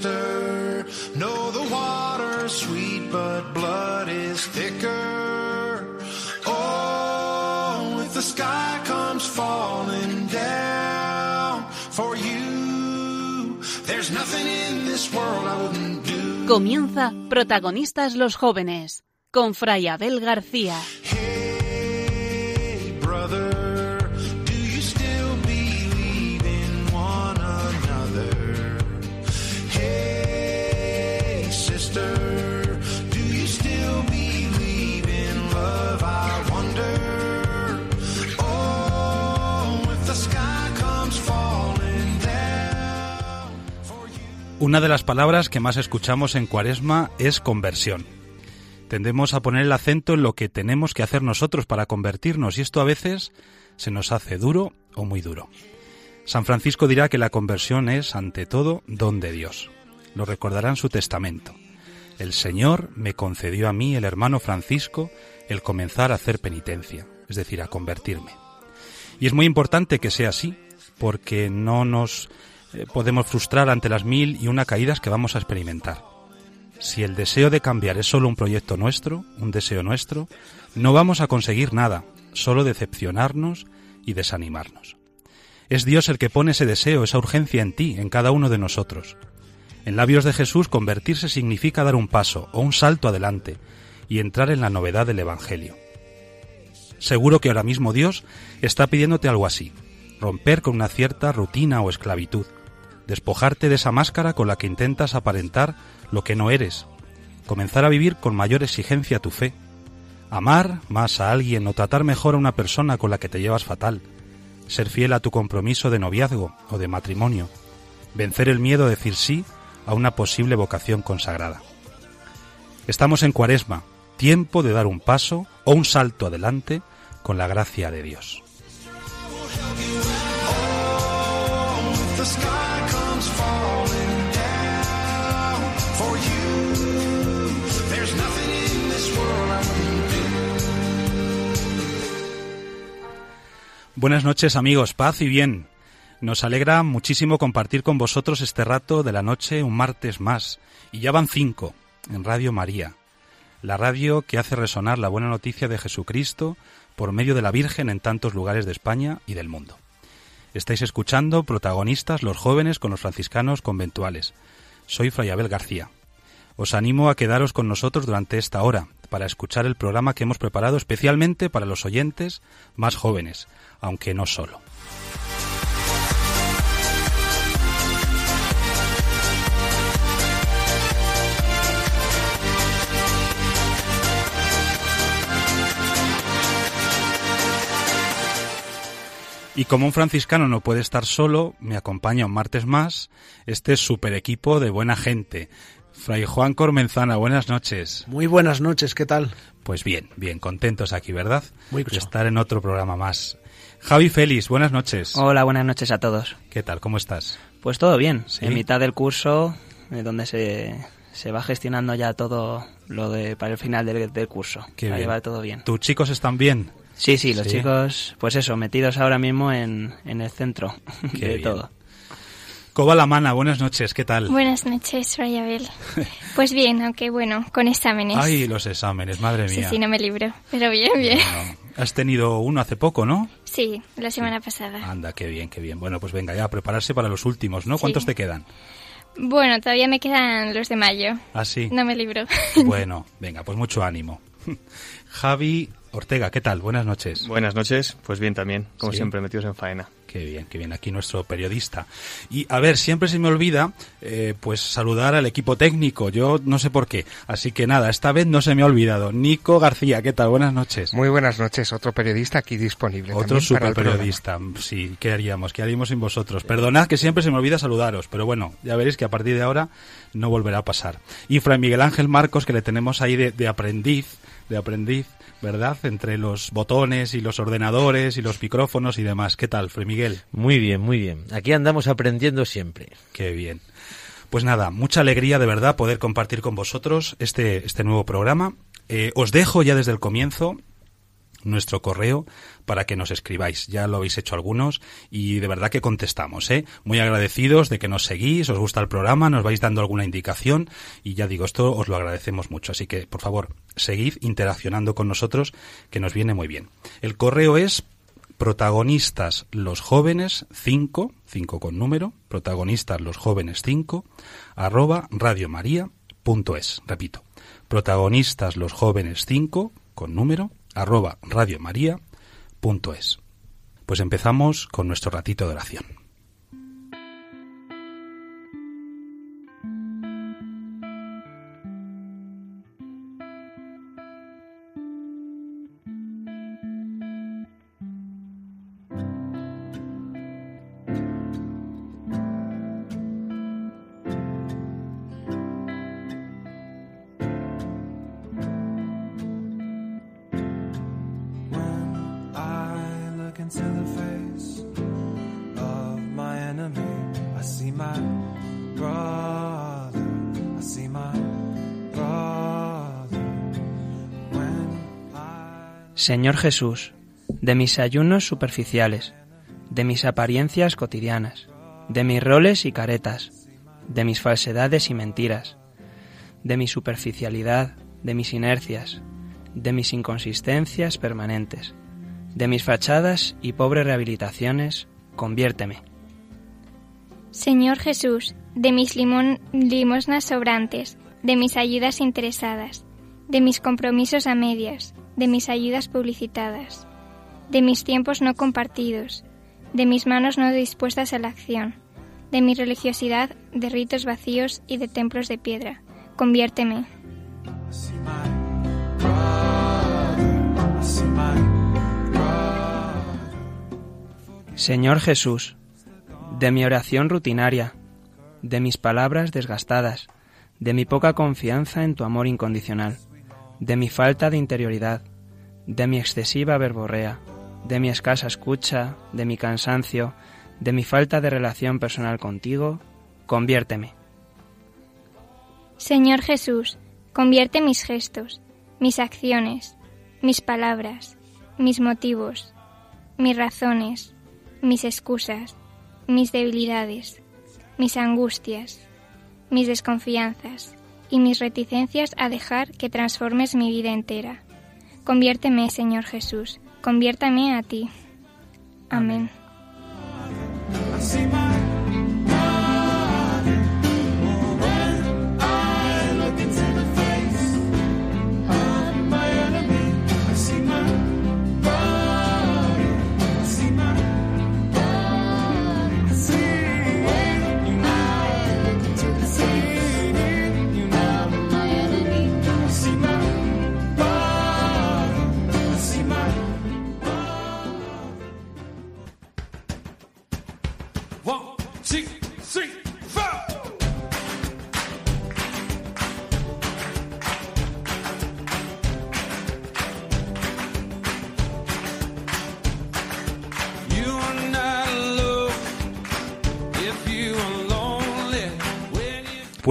sister. No, the water's sweet, but blood is thicker. Oh, if the sky comes falling down for you, there's nothing in this world I wouldn't do. Comienza Protagonistas los Jóvenes con Fray Abel García. Una de las palabras que más escuchamos en Cuaresma es conversión. Tendemos a poner el acento en lo que tenemos que hacer nosotros para convertirnos y esto a veces se nos hace duro o muy duro. San Francisco dirá que la conversión es, ante todo, don de Dios. Lo recordará en su testamento. El Señor me concedió a mí, el hermano Francisco, el comenzar a hacer penitencia, es decir, a convertirme. Y es muy importante que sea así, porque no nos podemos frustrar ante las mil y una caídas que vamos a experimentar. Si el deseo de cambiar es solo un proyecto nuestro, un deseo nuestro, no vamos a conseguir nada, solo decepcionarnos y desanimarnos. Es Dios el que pone ese deseo, esa urgencia en ti, en cada uno de nosotros. En labios de Jesús, convertirse significa dar un paso o un salto adelante y entrar en la novedad del Evangelio. Seguro que ahora mismo Dios está pidiéndote algo así, romper con una cierta rutina o esclavitud, despojarte de esa máscara con la que intentas aparentar lo que no eres, comenzar a vivir con mayor exigencia tu fe, amar más a alguien o tratar mejor a una persona con la que te llevas fatal, ser fiel a tu compromiso de noviazgo o de matrimonio, vencer el miedo a decir sí a una posible vocación consagrada. Estamos en cuaresma, tiempo de dar un paso o un salto adelante con la gracia de Dios. Buenas noches amigos, paz y bien. Nos alegra muchísimo compartir con vosotros este rato de la noche un martes más. Y ya van cinco en Radio María, la radio que hace resonar la buena noticia de Jesucristo por medio de la Virgen en tantos lugares de España y del mundo. Estáis escuchando protagonistas los jóvenes con los franciscanos conventuales. Soy Fray Abel García. Os animo a quedaros con nosotros durante esta hora para escuchar el programa que hemos preparado especialmente para los oyentes más jóvenes, aunque no solo. Y como un franciscano no puede estar solo, me acompaña un martes más este super equipo de buena gente. Fray Juan Cormenzana, buenas noches. Muy buenas noches, ¿qué tal? Pues bien, bien, contentos aquí, ¿verdad? Muy de estar en otro programa más. Javi Félix, buenas noches. Hola, buenas noches a todos. ¿Qué tal? ¿Cómo estás? Pues todo bien. Sí. En mitad del curso, eh, donde se, se va gestionando ya todo lo de para el final del, del curso. Qué Ahí bien. va todo bien. ¿Tus chicos están bien? Sí, sí, los Sí. chicos, pues eso, metidos ahora mismo en, en el centro Qué de bien. todo. Coba Lamana, buenas noches, ¿qué tal? Buenas noches, Fray Abel. Pues bien, aunque bueno, con exámenes. Ay, los exámenes, madre sí, mía. sí, no me libro. Pero bien, bien. Bueno, has tenido uno hace poco, ¿no? Sí, la semana pasada. Anda, qué bien, qué bien. Bueno, pues venga, ya a prepararse para los últimos, ¿no? Sí. ¿Cuántos te quedan? Bueno, todavía me quedan los de mayo. Ah, sí. No me libro. Bueno, venga, pues mucho ánimo. Javi Ortega, ¿qué tal? Buenas noches. Buenas noches, pues bien también, como Sí. siempre, metidos en faena. Qué bien, qué bien. Aquí nuestro periodista. Y a ver, siempre se me olvida, eh, pues saludar al equipo técnico. Yo no sé por qué. Así que nada, esta vez no se me ha olvidado. Nico García, ¿qué tal? Buenas noches. Muy buenas noches, otro periodista aquí disponible. Otro super periodista. Sí, ¿qué haríamos? ¿Qué haríamos sin vosotros? Perdonad que siempre se me olvida saludaros, pero bueno, ya veréis que a partir de ahora no volverá a pasar. Y Fray Miguel Ángel Marcos, que le tenemos ahí de, de aprendiz, de aprendiz, ¿verdad? Entre los botones y los ordenadores y los micrófonos y demás. ¿Qué tal, Fray Miguel? Muy bien, muy bien. Aquí andamos aprendiendo siempre. Qué bien. Pues nada, mucha alegría de verdad poder compartir con vosotros este, este nuevo programa. Eh, os dejo ya desde el comienzo nuestro correo para que nos escribáis. Ya lo habéis hecho algunos y de verdad que contestamos, ¿eh? Muy agradecidos de que nos seguís, os gusta el programa, nos vais dando alguna indicación y ya digo, esto os lo agradecemos mucho. Así que, por favor, seguid interaccionando con nosotros, que nos viene muy bien. El correo es protagonistas los jóvenes 5, 5 con número, protagonistas los jóvenes 5, arroba radiomaria.es. Repito, protagonistas los jóvenes 5 con número, arroba radiomaria.es. Pues empezamos con nuestro ratito de oración. Señor Jesús, de mis ayunos superficiales, de mis apariencias cotidianas, de mis roles y caretas, de mis falsedades y mentiras, de mi superficialidad, de mis inercias, de mis inconsistencias permanentes, de mis fachadas y pobres rehabilitaciones, conviérteme. Señor Jesús, de mis limosnas sobrantes, de mis ayudas interesadas, de mis compromisos a medias, de mis ayudas publicitadas, de mis tiempos no compartidos, de mis manos no dispuestas a la acción, de mi religiosidad de ritos vacíos y de templos de piedra. Conviérteme. Señor Jesús, de mi oración rutinaria, de mis palabras desgastadas, de mi poca confianza en tu amor incondicional de mi falta de interioridad, de mi excesiva verborrea, de mi escasa escucha, de mi cansancio, de mi falta de relación personal contigo, conviérteme. Señor Jesús, convierte mis gestos, mis acciones, mis palabras, mis motivos, mis razones, mis excusas, mis debilidades, mis angustias, mis desconfianzas, y mis reticencias a dejar que transformes mi vida entera. Conviérteme, Señor Jesús, conviértame a ti. Amén.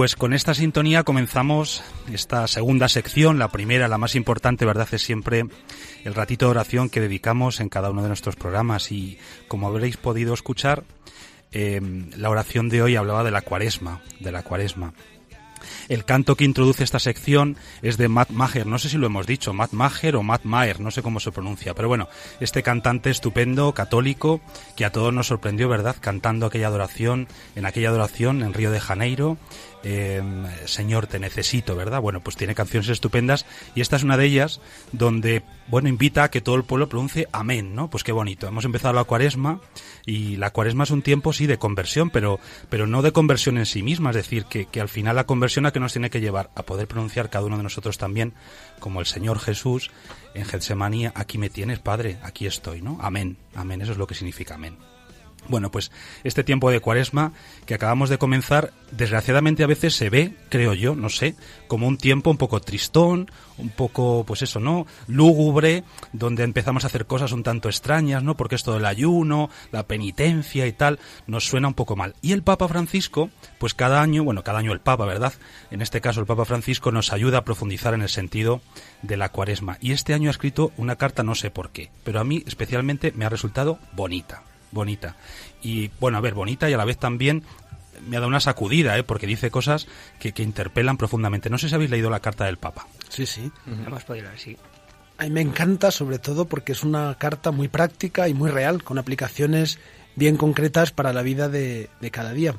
Pues con esta sintonía comenzamos esta segunda sección, la primera, la más importante, ¿verdad? Es siempre el ratito de oración que dedicamos en cada uno de nuestros programas y como habréis podido escuchar, eh, la oración de hoy hablaba de la cuaresma, de la cuaresma. El canto que introduce esta sección es de Matt Maher, no sé si lo hemos dicho, Matt Maher o Matt Maher, no sé cómo se pronuncia, pero bueno, este cantante estupendo, católico, que a todos nos sorprendió, ¿verdad? Cantando aquella adoración, en aquella adoración en Río de Janeiro, eh, Señor, te necesito, ¿verdad? Bueno, pues tiene canciones estupendas y esta es una de ellas donde, bueno, invita a que todo el pueblo pronuncie amén, ¿no? Pues qué bonito. Hemos empezado la cuaresma y la cuaresma es un tiempo, sí, de conversión, pero, pero no de conversión en sí misma, es decir, que, que al final la conversión a que nos tiene que llevar a poder pronunciar cada uno de nosotros también, como el Señor Jesús en Getsemaní, aquí me tienes, Padre, aquí estoy, ¿no? Amén, amén, eso es lo que significa amén. Bueno, pues este tiempo de cuaresma que acabamos de comenzar, desgraciadamente a veces se ve, creo yo, no sé, como un tiempo un poco tristón, un poco, pues eso, ¿no? Lúgubre, donde empezamos a hacer cosas un tanto extrañas, ¿no? Porque esto del ayuno, la penitencia y tal, nos suena un poco mal. Y el Papa Francisco, pues cada año, bueno, cada año el Papa, ¿verdad? En este caso el Papa Francisco nos ayuda a profundizar en el sentido de la cuaresma. Y este año ha escrito una carta, no sé por qué, pero a mí especialmente me ha resultado bonita bonita. Y bueno, a ver, bonita y a la vez también me ha dado una sacudida, ¿eh? porque dice cosas que, que interpelan profundamente. No sé si habéis leído la carta del Papa. Sí, sí. Hemos podido leer, sí. A mí me encanta sobre todo porque es una carta muy práctica y muy real, con aplicaciones bien concretas para la vida de, de cada día.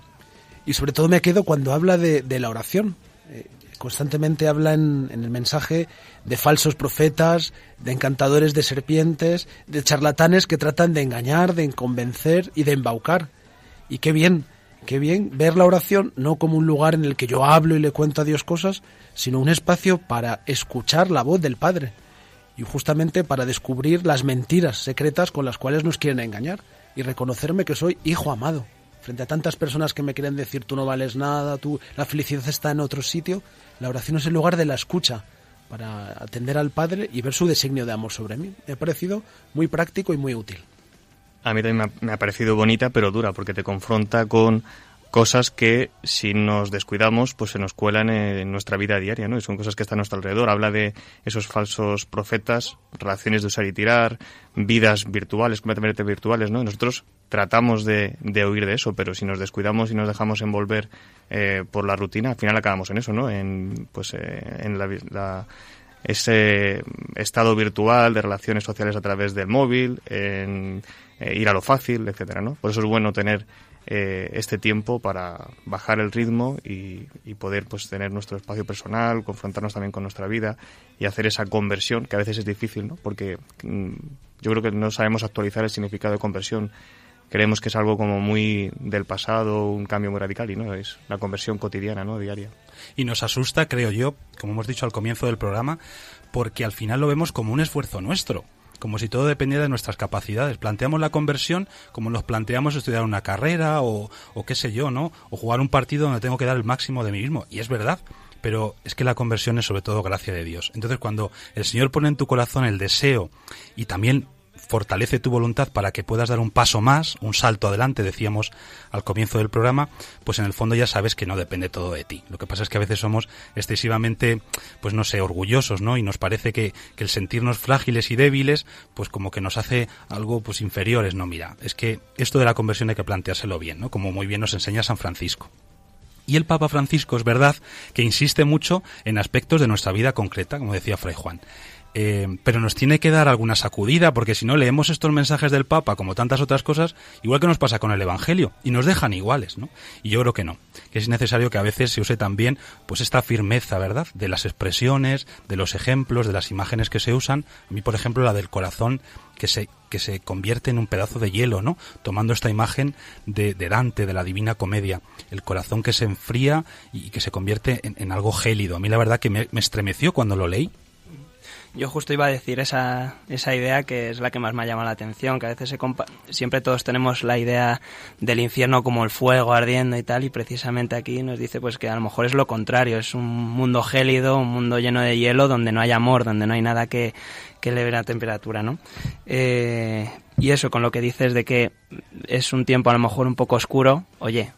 Y sobre todo me quedo cuando habla de, de la oración. Eh, constantemente habla en, el mensaje de falsos profetas, de encantadores de serpientes, de charlatanes que tratan de engañar, de convencer y de embaucar. Y qué bien, qué bien ver la oración no como un lugar en el que yo hablo y le cuento a Dios cosas, sino un espacio para escuchar la voz del Padre y justamente para descubrir las mentiras secretas con las cuales nos quieren engañar y reconocerme que soy hijo amado. Frente a tantas personas que me quieren decir tú no vales nada, tú la felicidad está en otro sitio, la oración es el lugar de la escucha para atender al Padre y ver su designio de amor sobre mí. Me ha parecido muy práctico y muy útil. A mí también me ha, me ha parecido bonita pero dura porque te confronta con cosas que si nos descuidamos pues se nos cuelan en nuestra vida diaria, ¿no? Y son cosas que están a nuestro alrededor. Habla de esos falsos profetas, relaciones de usar y tirar, vidas virtuales, completamente virtuales, ¿no? Nosotros tratamos de, de, huir de eso, pero si nos descuidamos y nos dejamos envolver eh, por la rutina, al final acabamos en eso, ¿no? En, pues, eh, en la, la, ese estado virtual de relaciones sociales a través del móvil, en eh, ir a lo fácil, etcétera, ¿no? Por eso es bueno tener eh, este tiempo para bajar el ritmo y, poder pues tener nuestro espacio personal, confrontarnos también con nuestra vida y hacer esa conversión que a veces es difícil, ¿no? Porque mm, yo creo que no sabemos actualizar el significado de conversión. Creemos que es algo como muy del pasado, un cambio muy radical y no, es la conversión cotidiana, ¿no? Diaria. Y nos asusta, creo yo, como hemos dicho al comienzo del programa, porque al final lo vemos como un esfuerzo nuestro como si todo dependiera de nuestras capacidades. Planteamos la conversión como nos planteamos estudiar una carrera o, o qué sé yo, ¿no? O jugar un partido donde tengo que dar el máximo de mí mismo. Y es verdad, pero es que la conversión es sobre todo gracia de Dios. Entonces cuando el Señor pone en tu corazón el deseo y también fortalece tu voluntad para que puedas dar un paso más, un salto adelante, decíamos al comienzo del programa, pues en el fondo ya sabes que no depende todo de ti. Lo que pasa es que a veces somos excesivamente, pues no sé, orgullosos, ¿no? Y nos parece que, que el sentirnos frágiles y débiles, pues como que nos hace algo pues inferiores. No, mira, es que esto de la conversión hay que planteárselo bien, ¿no? Como muy bien nos enseña San Francisco. Y el Papa Francisco es verdad que insiste mucho en aspectos de nuestra vida concreta, como decía Fray Juan. Eh, pero nos tiene que dar alguna sacudida, porque si no leemos estos mensajes del Papa, como tantas otras cosas, igual que nos pasa con el Evangelio, y nos dejan iguales, ¿no? Y yo creo que no, que es necesario que a veces se use también, pues esta firmeza, ¿verdad? De las expresiones, de los ejemplos, de las imágenes que se usan. A mí, por ejemplo, la del corazón que se, que se convierte en un pedazo de hielo, ¿no? Tomando esta imagen de, de Dante, de la Divina Comedia, el corazón que se enfría y que se convierte en, algo gélido. A mí la verdad que me, me estremeció cuando lo leí, yo justo iba a decir esa, esa idea que es la que más me ha la atención, que a veces se siempre todos tenemos la idea del infierno como el fuego ardiendo y tal, y precisamente aquí nos dice pues que a lo mejor es lo contrario, es un mundo gélido, un mundo lleno de hielo donde no hay amor, donde no hay nada que, que eleve la temperatura, ¿no? Eh, y eso, con lo que dices de que es un tiempo a lo mejor un poco oscuro, oye,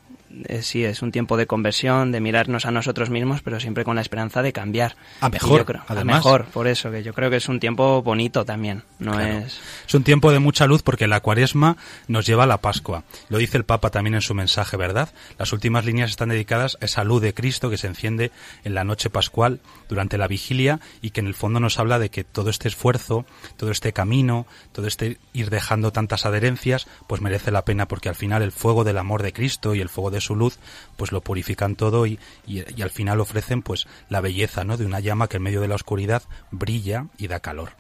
eh, sí, es un tiempo de conversión, de mirarnos a nosotros mismos, pero siempre con la esperanza de cambiar. A mejor, creo, además. A mejor, por eso, que yo creo que es un tiempo bonito también. No claro. es... es un tiempo de mucha luz porque la cuaresma nos lleva a la Pascua. Lo dice el Papa también en su mensaje, ¿verdad? Las últimas líneas están dedicadas a esa luz de Cristo que se enciende en la noche pascual durante la vigilia y que en el fondo nos habla de que todo este esfuerzo, todo este camino, todo este ir dejando tantas adherencias, pues merece la pena porque al final el fuego del amor de Cristo y el fuego de su luz, pues lo purifican todo y, y, al final ofrecen pues la belleza, ¿no? De una llama que en medio de la oscuridad brilla y da calor.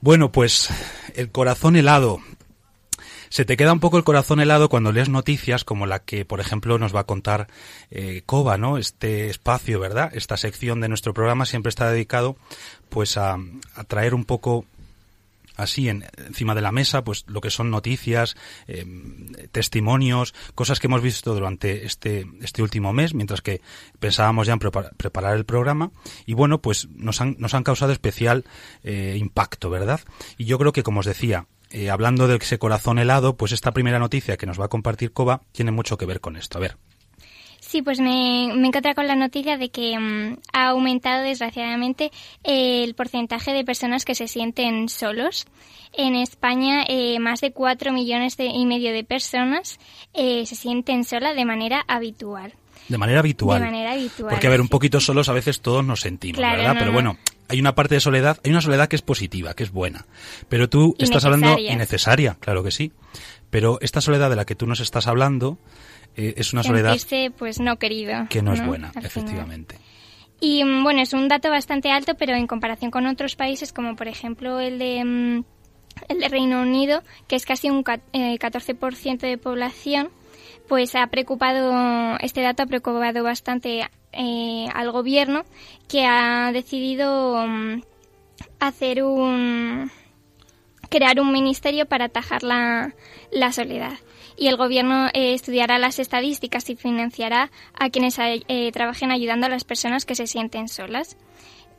Bueno, pues el corazón helado. Se te queda un poco el corazón helado cuando lees noticias como la que, por ejemplo, nos va a contar eh, Coba, ¿no? Este espacio, ¿verdad? Esta sección de nuestro programa siempre está dedicado, pues, a, a traer un poco así en, encima de la mesa, pues lo que son noticias, eh, testimonios, cosas que hemos visto durante este, este último mes, mientras que pensábamos ya en preparar el programa. Y bueno, pues nos han, nos han causado especial eh, impacto, ¿verdad? Y yo creo que, como os decía, eh, hablando de ese corazón helado, pues esta primera noticia que nos va a compartir Coba tiene mucho que ver con esto. A ver. Sí, pues me, me encontré con la noticia de que mm, ha aumentado desgraciadamente el porcentaje de personas que se sienten solos. En España, eh, más de cuatro millones y medio de personas eh, se sienten solas de manera habitual. De manera habitual. De manera habitual. Porque, a ver, un poquito solos a veces todos nos sentimos, ¿verdad? Pero bueno, hay una parte de soledad, hay una soledad que es positiva, que es buena. Pero tú estás hablando innecesaria, claro que sí. Pero esta soledad de la que tú nos estás hablando eh, es una soledad pues no querido que no, es buena efectivamente. Y mm, bueno es un dato bastante alto pero en comparación con otros países como por ejemplo el de mm, el de Reino Unido que es casi un 14% eh, de población pues ha preocupado este dato ha preocupado bastante eh, al gobierno que ha decidido mm, hacer un crear un ministerio para atajar la, la soledad y el gobierno eh, estudiará las estadísticas y financiará a quienes eh, trabajen ayudando a las personas que se sienten solas.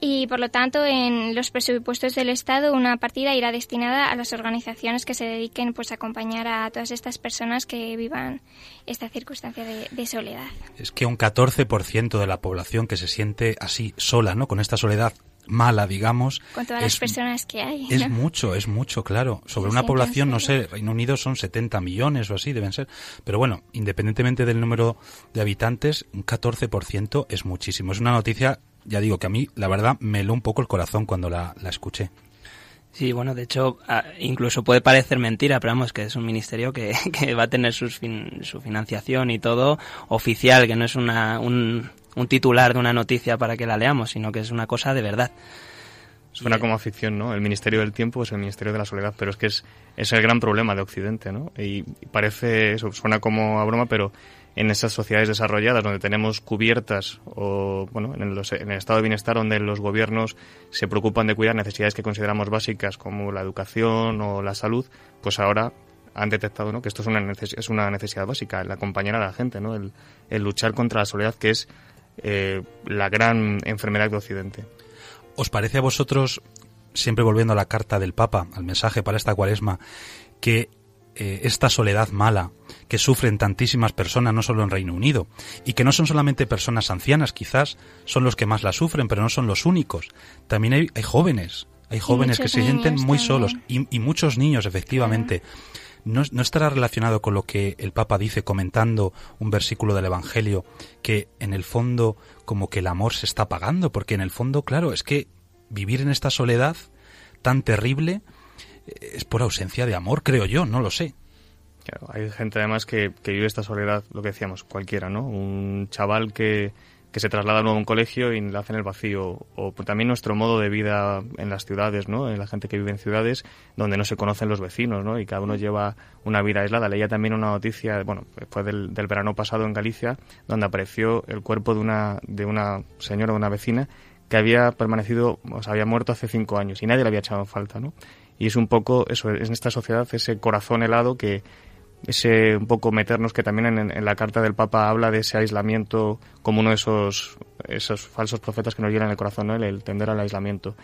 Y por lo tanto, en los presupuestos del Estado, una partida irá destinada a las organizaciones que se dediquen pues, a acompañar a todas estas personas que vivan esta circunstancia de, de soledad. Es que un 14% de la población que se siente así, sola, ¿no? Con esta soledad mala, digamos. Con todas las personas que hay. Es mucho, es mucho, claro. Sobre una población, no sé, Reino Unido son 70 millones o así, deben ser. Pero bueno, independientemente del número de habitantes, un 14% es muchísimo. Es una noticia, ya digo, que a mí, la verdad, me heló un poco el corazón cuando la, la escuché. Sí, bueno, de hecho, incluso puede parecer mentira, pero vamos, que es un ministerio que, que va a tener sus su financiación y todo oficial, que no es una, un, un titular de una noticia para que la leamos, sino que es una cosa de verdad. Suena como ficción, ¿no? El Ministerio del Tiempo es el Ministerio de la Soledad, pero es que es, es el gran problema de Occidente, ¿no? Y parece, eso suena como a broma, pero en esas sociedades desarrolladas donde tenemos cubiertas o, bueno, en, en el estado de bienestar donde los gobiernos se preocupan de cuidar necesidades que consideramos básicas como la educación o la salud, pues ahora han detectado ¿no? que esto es una, es una necesidad básica, el acompañar a la gente, ¿no? el, el luchar contra la soledad, que es eh, la gran enfermedad de Occidente. ¿Os parece a vosotros, siempre volviendo a la carta del Papa, al mensaje para esta cuaresma, que eh, esta soledad mala que sufren tantísimas personas, no solo en Reino Unido, y que no son solamente personas ancianas, quizás son los que más la sufren, pero no son los únicos. También hay, jóvenes, hay jóvenes que se sienten muy solos, y, muchos niños, efectivamente. ¿No, estará relacionado con lo que el Papa dice comentando un versículo del Evangelio, que en el fondo como que el amor se está apagando? Porque en el fondo, claro, es que vivir en esta soledad tan terrible eh, es por ausencia de amor, creo yo, no lo sé. hay gente además que, que vive esta soledad, lo que decíamos, cualquiera, ¿no? Un chaval que, que se traslada a un colegio y la hace en el vacío. O también nuestro modo de vida en las ciudades, ¿no? En la gente que vive en ciudades donde no se conocen los vecinos, ¿no? Y cada uno lleva una vida aislada. Leía también una noticia, bueno, después del, verano pasado en Galicia, donde apareció el cuerpo de una, de una señora, de una vecina, que había permanecido, o sea, había muerto hace cinco años y nadie le había echado falta, ¿no? Y es un poco eso, en esta sociedad, ese corazón helado que, ese un poco meternos que también en, la carta del Papa habla de ese aislamiento como uno de esos, esos falsos profetas que nos llenan el corazón, ¿no? el, tender al aislamiento.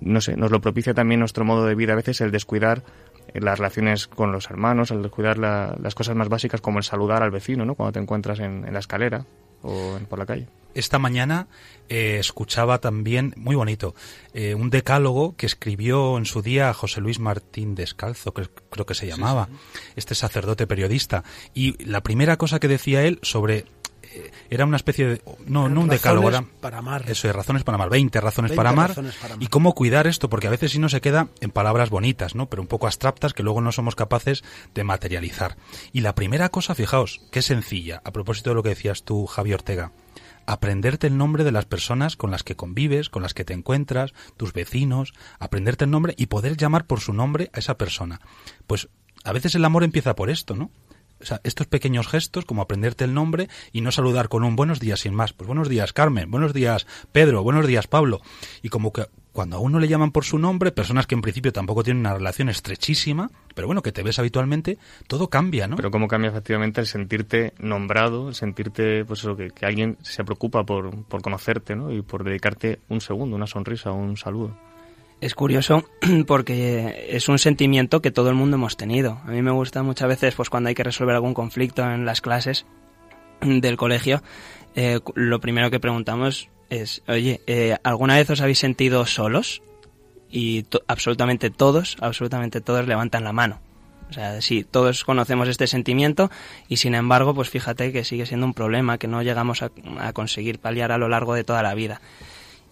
No sé, nos lo propicia también nuestro modo de vida, a veces el descuidar las relaciones con los hermanos, el descuidar las cosas más básicas como el saludar al vecino, ¿no? Cuando te encuentras en, en la escalera o por la calle. Esta mañana eh, escuchaba también, muy bonito, eh, un decálogo que escribió en su día José Luis Martín Descalzo, que creo que se llamaba, este sacerdote periodista. Y la primera cosa que decía él sobre era una especie de no no un decálogo era para amar. Eso de razones para amar 20 razones, para, amar, y cómo cuidar esto porque a veces sí no se queda en palabras bonitas no pero un poco abstractas que luego no somos capaces de materializar. Y la primera cosa fijaos qué sencilla a propósito de lo que decías tú Javi Ortega. Aprenderte el nombre de las personas con las que convives, con las que te encuentras, tus vecinos, aprenderte el nombre y poder llamar por su nombre a esa persona. Pues a veces el amor empieza por esto, ¿no? Sea, estos pequeños gestos, como aprenderte el nombre y no saludar con un buenos días sin más. Pues buenos días, Carmen, buenos días, Pedro, buenos días, Pablo. Y como que cuando a uno le llaman por su nombre, personas que en principio tampoco tienen una relación estrechísima, pero bueno, que te ves habitualmente, todo cambia, ¿no? Pero cómo cambia efectivamente el sentirte nombrado, el sentirte, pues eso, que, que alguien se preocupa por, por conocerte, ¿no? Y por dedicarte un segundo, una sonrisa, un saludo. Es curioso porque es un sentimiento que todo el mundo hemos tenido. A mí me gusta muchas veces, pues cuando hay que resolver algún conflicto en las clases del colegio, eh, lo primero que preguntamos es, oye, eh, ¿alguna vez os habéis sentido solos? Y absolutamente todos, absolutamente todos levantan la mano. O sea, sí, todos conocemos este sentimiento y sin embargo, pues fíjate que sigue siendo un problema que no llegamos a, a conseguir paliar a lo largo de toda la vida.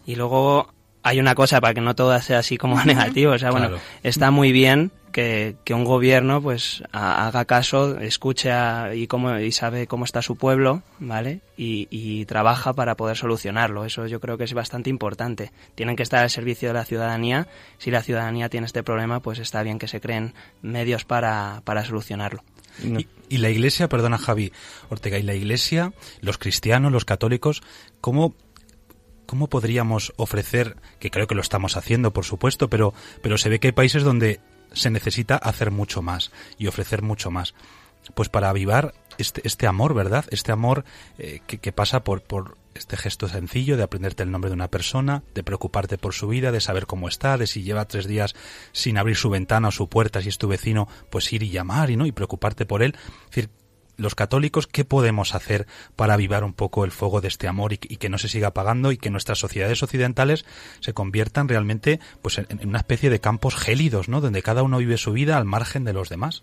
Y luego hay una cosa para que no todo sea así como negativo. O sea, bueno, Claro. está muy bien que, que un gobierno pues ha- haga caso, escuche a- y, cómo, y sabe cómo está su pueblo, ¿vale? Y, y trabaja para poder solucionarlo. Eso yo creo que es bastante importante. Tienen que estar al servicio de la ciudadanía. Si la ciudadanía tiene este problema, pues está bien que se creen medios para, para solucionarlo. No. Y, y la iglesia, perdona Javi Ortega, y la iglesia, los cristianos, los católicos, ¿cómo, ¿cómo podríamos ofrecer, que creo que lo estamos haciendo, por supuesto, pero, pero se ve que hay países donde se necesita hacer mucho más y ofrecer mucho más? Pues para avivar este, este amor, ¿verdad? Este amor eh, que, que pasa por, por este gesto sencillo de aprenderte el nombre de una persona, de preocuparte por su vida, de saber cómo está, de si lleva tres días sin abrir su ventana o su puerta, si es tu vecino, pues ir y llamar y no y preocuparte por él. Es decir, los católicos, ¿qué podemos hacer para avivar un poco el fuego de este amor y, y que no se siga apagando y que nuestras sociedades occidentales se conviertan realmente pues en, en una especie de campos gélidos, ¿no? Donde cada uno vive su vida al margen de los demás.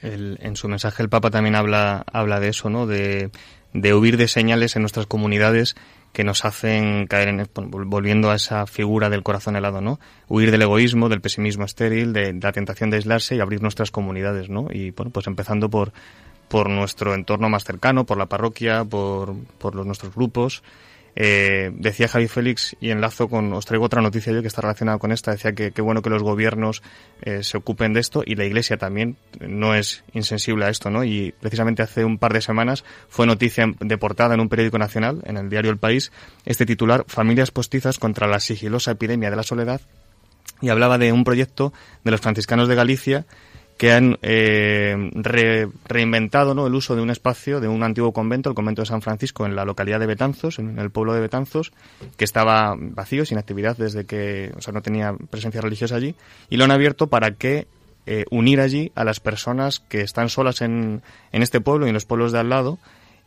El- en su mensaje el Papa también habla, habla de eso, ¿no? De, de huir de señales en nuestras comunidades que nos hacen caer en, volviendo a esa figura del corazón helado, ¿no? Huir del egoísmo, del pesimismo estéril, de, la tentación de aislarse y abrir nuestras comunidades, ¿no? Y bueno, pues empezando por, por nuestro entorno más cercano, por la parroquia, por, por nuestros grupos. Eh, decía Javi Félix, y enlazo con, os traigo otra noticia yo que está relacionada con esta, decía que qué bueno que los gobiernos eh, se ocupen de esto y la Iglesia también no es insensible a esto, ¿no? Y precisamente hace un par de semanas fue noticia de portada en un periódico nacional, en el diario El País, este titular, Familias postizas contra la sigilosa epidemia de la soledad, y hablaba de un proyecto de los franciscanos de Galicia que han eh, re- reinventado ¿no? el uso de un espacio de un antiguo convento, el convento de San Francisco, en la localidad de Betanzos, en el pueblo de Betanzos, que estaba vacío, sin actividad desde que, o sea, no tenía presencia religiosa allí, y lo han abierto para que eh, unir allí a las personas que están solas en, en este pueblo y en los pueblos de al lado,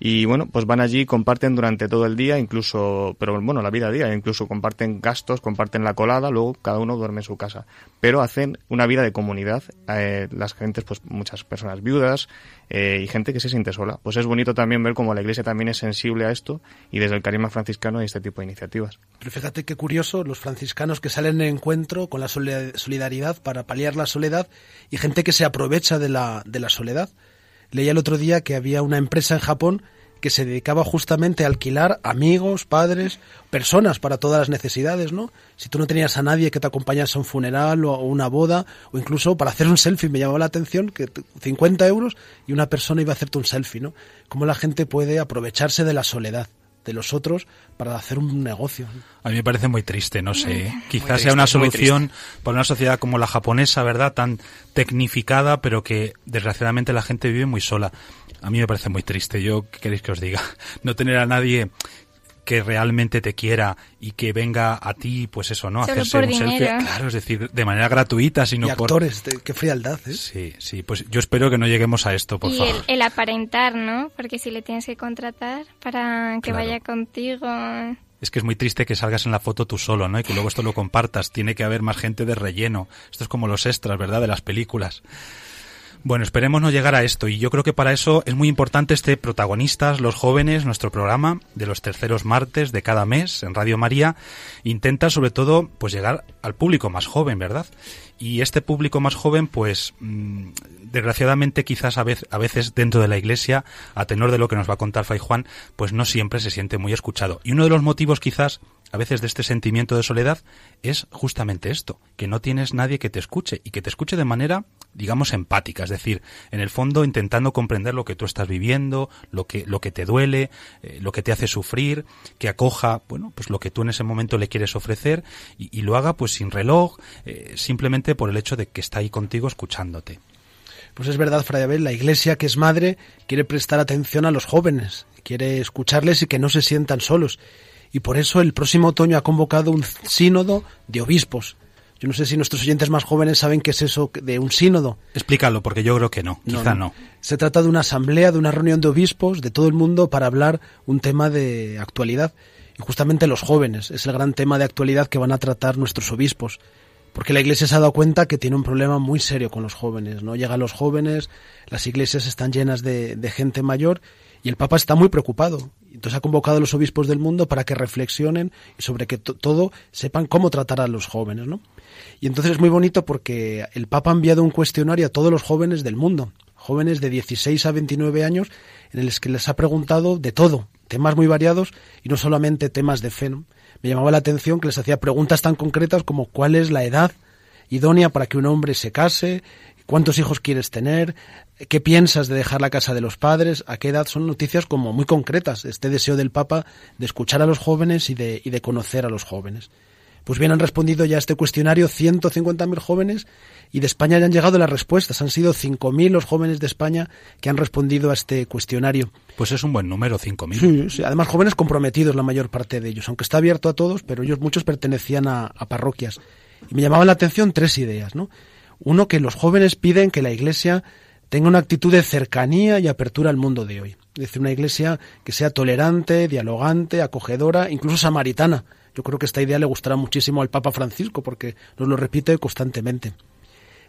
y bueno, pues van allí, comparten durante todo el día, incluso, pero bueno, la vida a día, incluso comparten gastos, comparten la colada, luego cada uno duerme en su casa. Pero hacen una vida de comunidad, eh, las gentes, pues muchas personas viudas eh, y gente que se siente sola. Pues es bonito también ver cómo la iglesia también es sensible a esto y desde el carisma franciscano hay este tipo de iniciativas. Pero fíjate qué curioso los franciscanos que salen en encuentro con la solida- solidaridad para paliar la soledad y gente que se aprovecha de la, de la soledad. Leía el otro día que había una empresa en Japón que se dedicaba justamente a alquilar amigos, padres, personas para todas las necesidades, ¿no? Si tú no tenías a nadie que te acompañase a un funeral o a una boda, o incluso para hacer un selfie, me llamaba la atención que t- 50 euros y una persona iba a hacerte un selfie, ¿no? Cómo la gente puede aprovecharse de la soledad de los otros para hacer un negocio. A mí me parece muy triste, no sé. ¿eh? Quizás triste, sea una solución para una sociedad como la japonesa, ¿verdad? Tan tecnificada, pero que desgraciadamente la gente vive muy sola. A mí me parece muy triste. Yo, ¿qué queréis que os diga? No tener a nadie que realmente te quiera y que venga a ti, pues eso, ¿no? Solo Hacerse por un selfie. dinero. Claro, es decir, de manera gratuita, sino y por. actores, de- qué frialdad, ¿eh? Sí, sí, pues yo espero que no lleguemos a esto, por y favor. el, el aparentar, ¿no? Porque si le tienes que contratar para que Claro. vaya contigo. Es que es muy triste que salgas en la foto tú solo, ¿no? Y que luego esto lo compartas. Tiene que haber más gente de relleno. Esto es como los extras, ¿verdad? De las películas. Bueno, esperemos no llegar a esto y yo creo que para eso es muy importante este protagonistas, los jóvenes, nuestro programa de los terceros martes de cada mes en Radio María intenta sobre todo pues llegar al público más joven, ¿verdad? Y este público más joven, pues, mm, desgraciadamente quizás a a veces dentro de la iglesia, a tenor de lo que nos va a contar Fray Juan, pues no siempre se siente muy escuchado. Y uno de los motivos quizás a veces de este sentimiento de soledad es justamente esto, que no tienes nadie que te escuche y que te escuche de manera, digamos, empática, es decir, en el fondo intentando comprender lo que tú estás viviendo, lo que, lo que te duele, eh, lo que te hace sufrir, que acoja, bueno, pues lo que tú en ese momento le quieres ofrecer y, lo haga pues sin reloj, eh, simplemente por el hecho de que está ahí contigo escuchándote. Pues es verdad, Fray Abel, la Iglesia, que es madre, quiere prestar atención a los jóvenes, quiere escucharles y que no se sientan solos y por eso el próximo otoño ha convocado un sínodo de obispos. Yo no sé si nuestros oyentes más jóvenes saben qué es eso de un sínodo. Explícalo, porque yo creo que no, quizá no, Se trata de una asamblea, de una reunión de obispos de todo el mundo para hablar un tema de actualidad. Y justamente los jóvenes es el gran tema de actualidad que van a tratar nuestros obispos. Porque la Iglesia se ha dado cuenta que tiene un problema muy serio con los jóvenes. No llegan los jóvenes, las iglesias están llenas de, de gente mayor y el Papa está muy preocupado. Entonces ha convocado a los obispos del mundo para que reflexionen y sobre que todo sepan cómo tratar a los jóvenes, ¿no? Y entonces es muy bonito porque el Papa ha enviado un cuestionario a todos los jóvenes del mundo, jóvenes de 16 a 29 años, en los que les ha preguntado de todo, temas muy variados y no solamente temas de fe. Me llamaba la atención que les hacía preguntas tan concretas como cuál es la edad idónea para que un hombre se case, cuántos hijos quieres tener, qué piensas de dejar la casa de los padres, a qué edad son noticias como muy concretas, este deseo del Papa de escuchar a los jóvenes y de, y de conocer a los jóvenes. Pues bien, han respondido ya a este cuestionario 150.000 jóvenes y de España ya han llegado las respuestas. Han sido 5.000 los jóvenes de España que han respondido a este cuestionario. Pues es un buen número, 5.000. Sí, sí, además jóvenes comprometidos la mayor parte de ellos, aunque está abierto a todos, pero ellos muchos pertenecían a, a parroquias. Y me llamaban la atención tres ideas, ¿no? Uno, que los jóvenes piden que la Iglesia tenga una actitud de cercanía y apertura al mundo de hoy. Es decir, una iglesia que sea tolerante, dialogante, acogedora, incluso samaritana. Yo creo que esta idea le gustará muchísimo al Papa Francisco porque nos lo repite constantemente.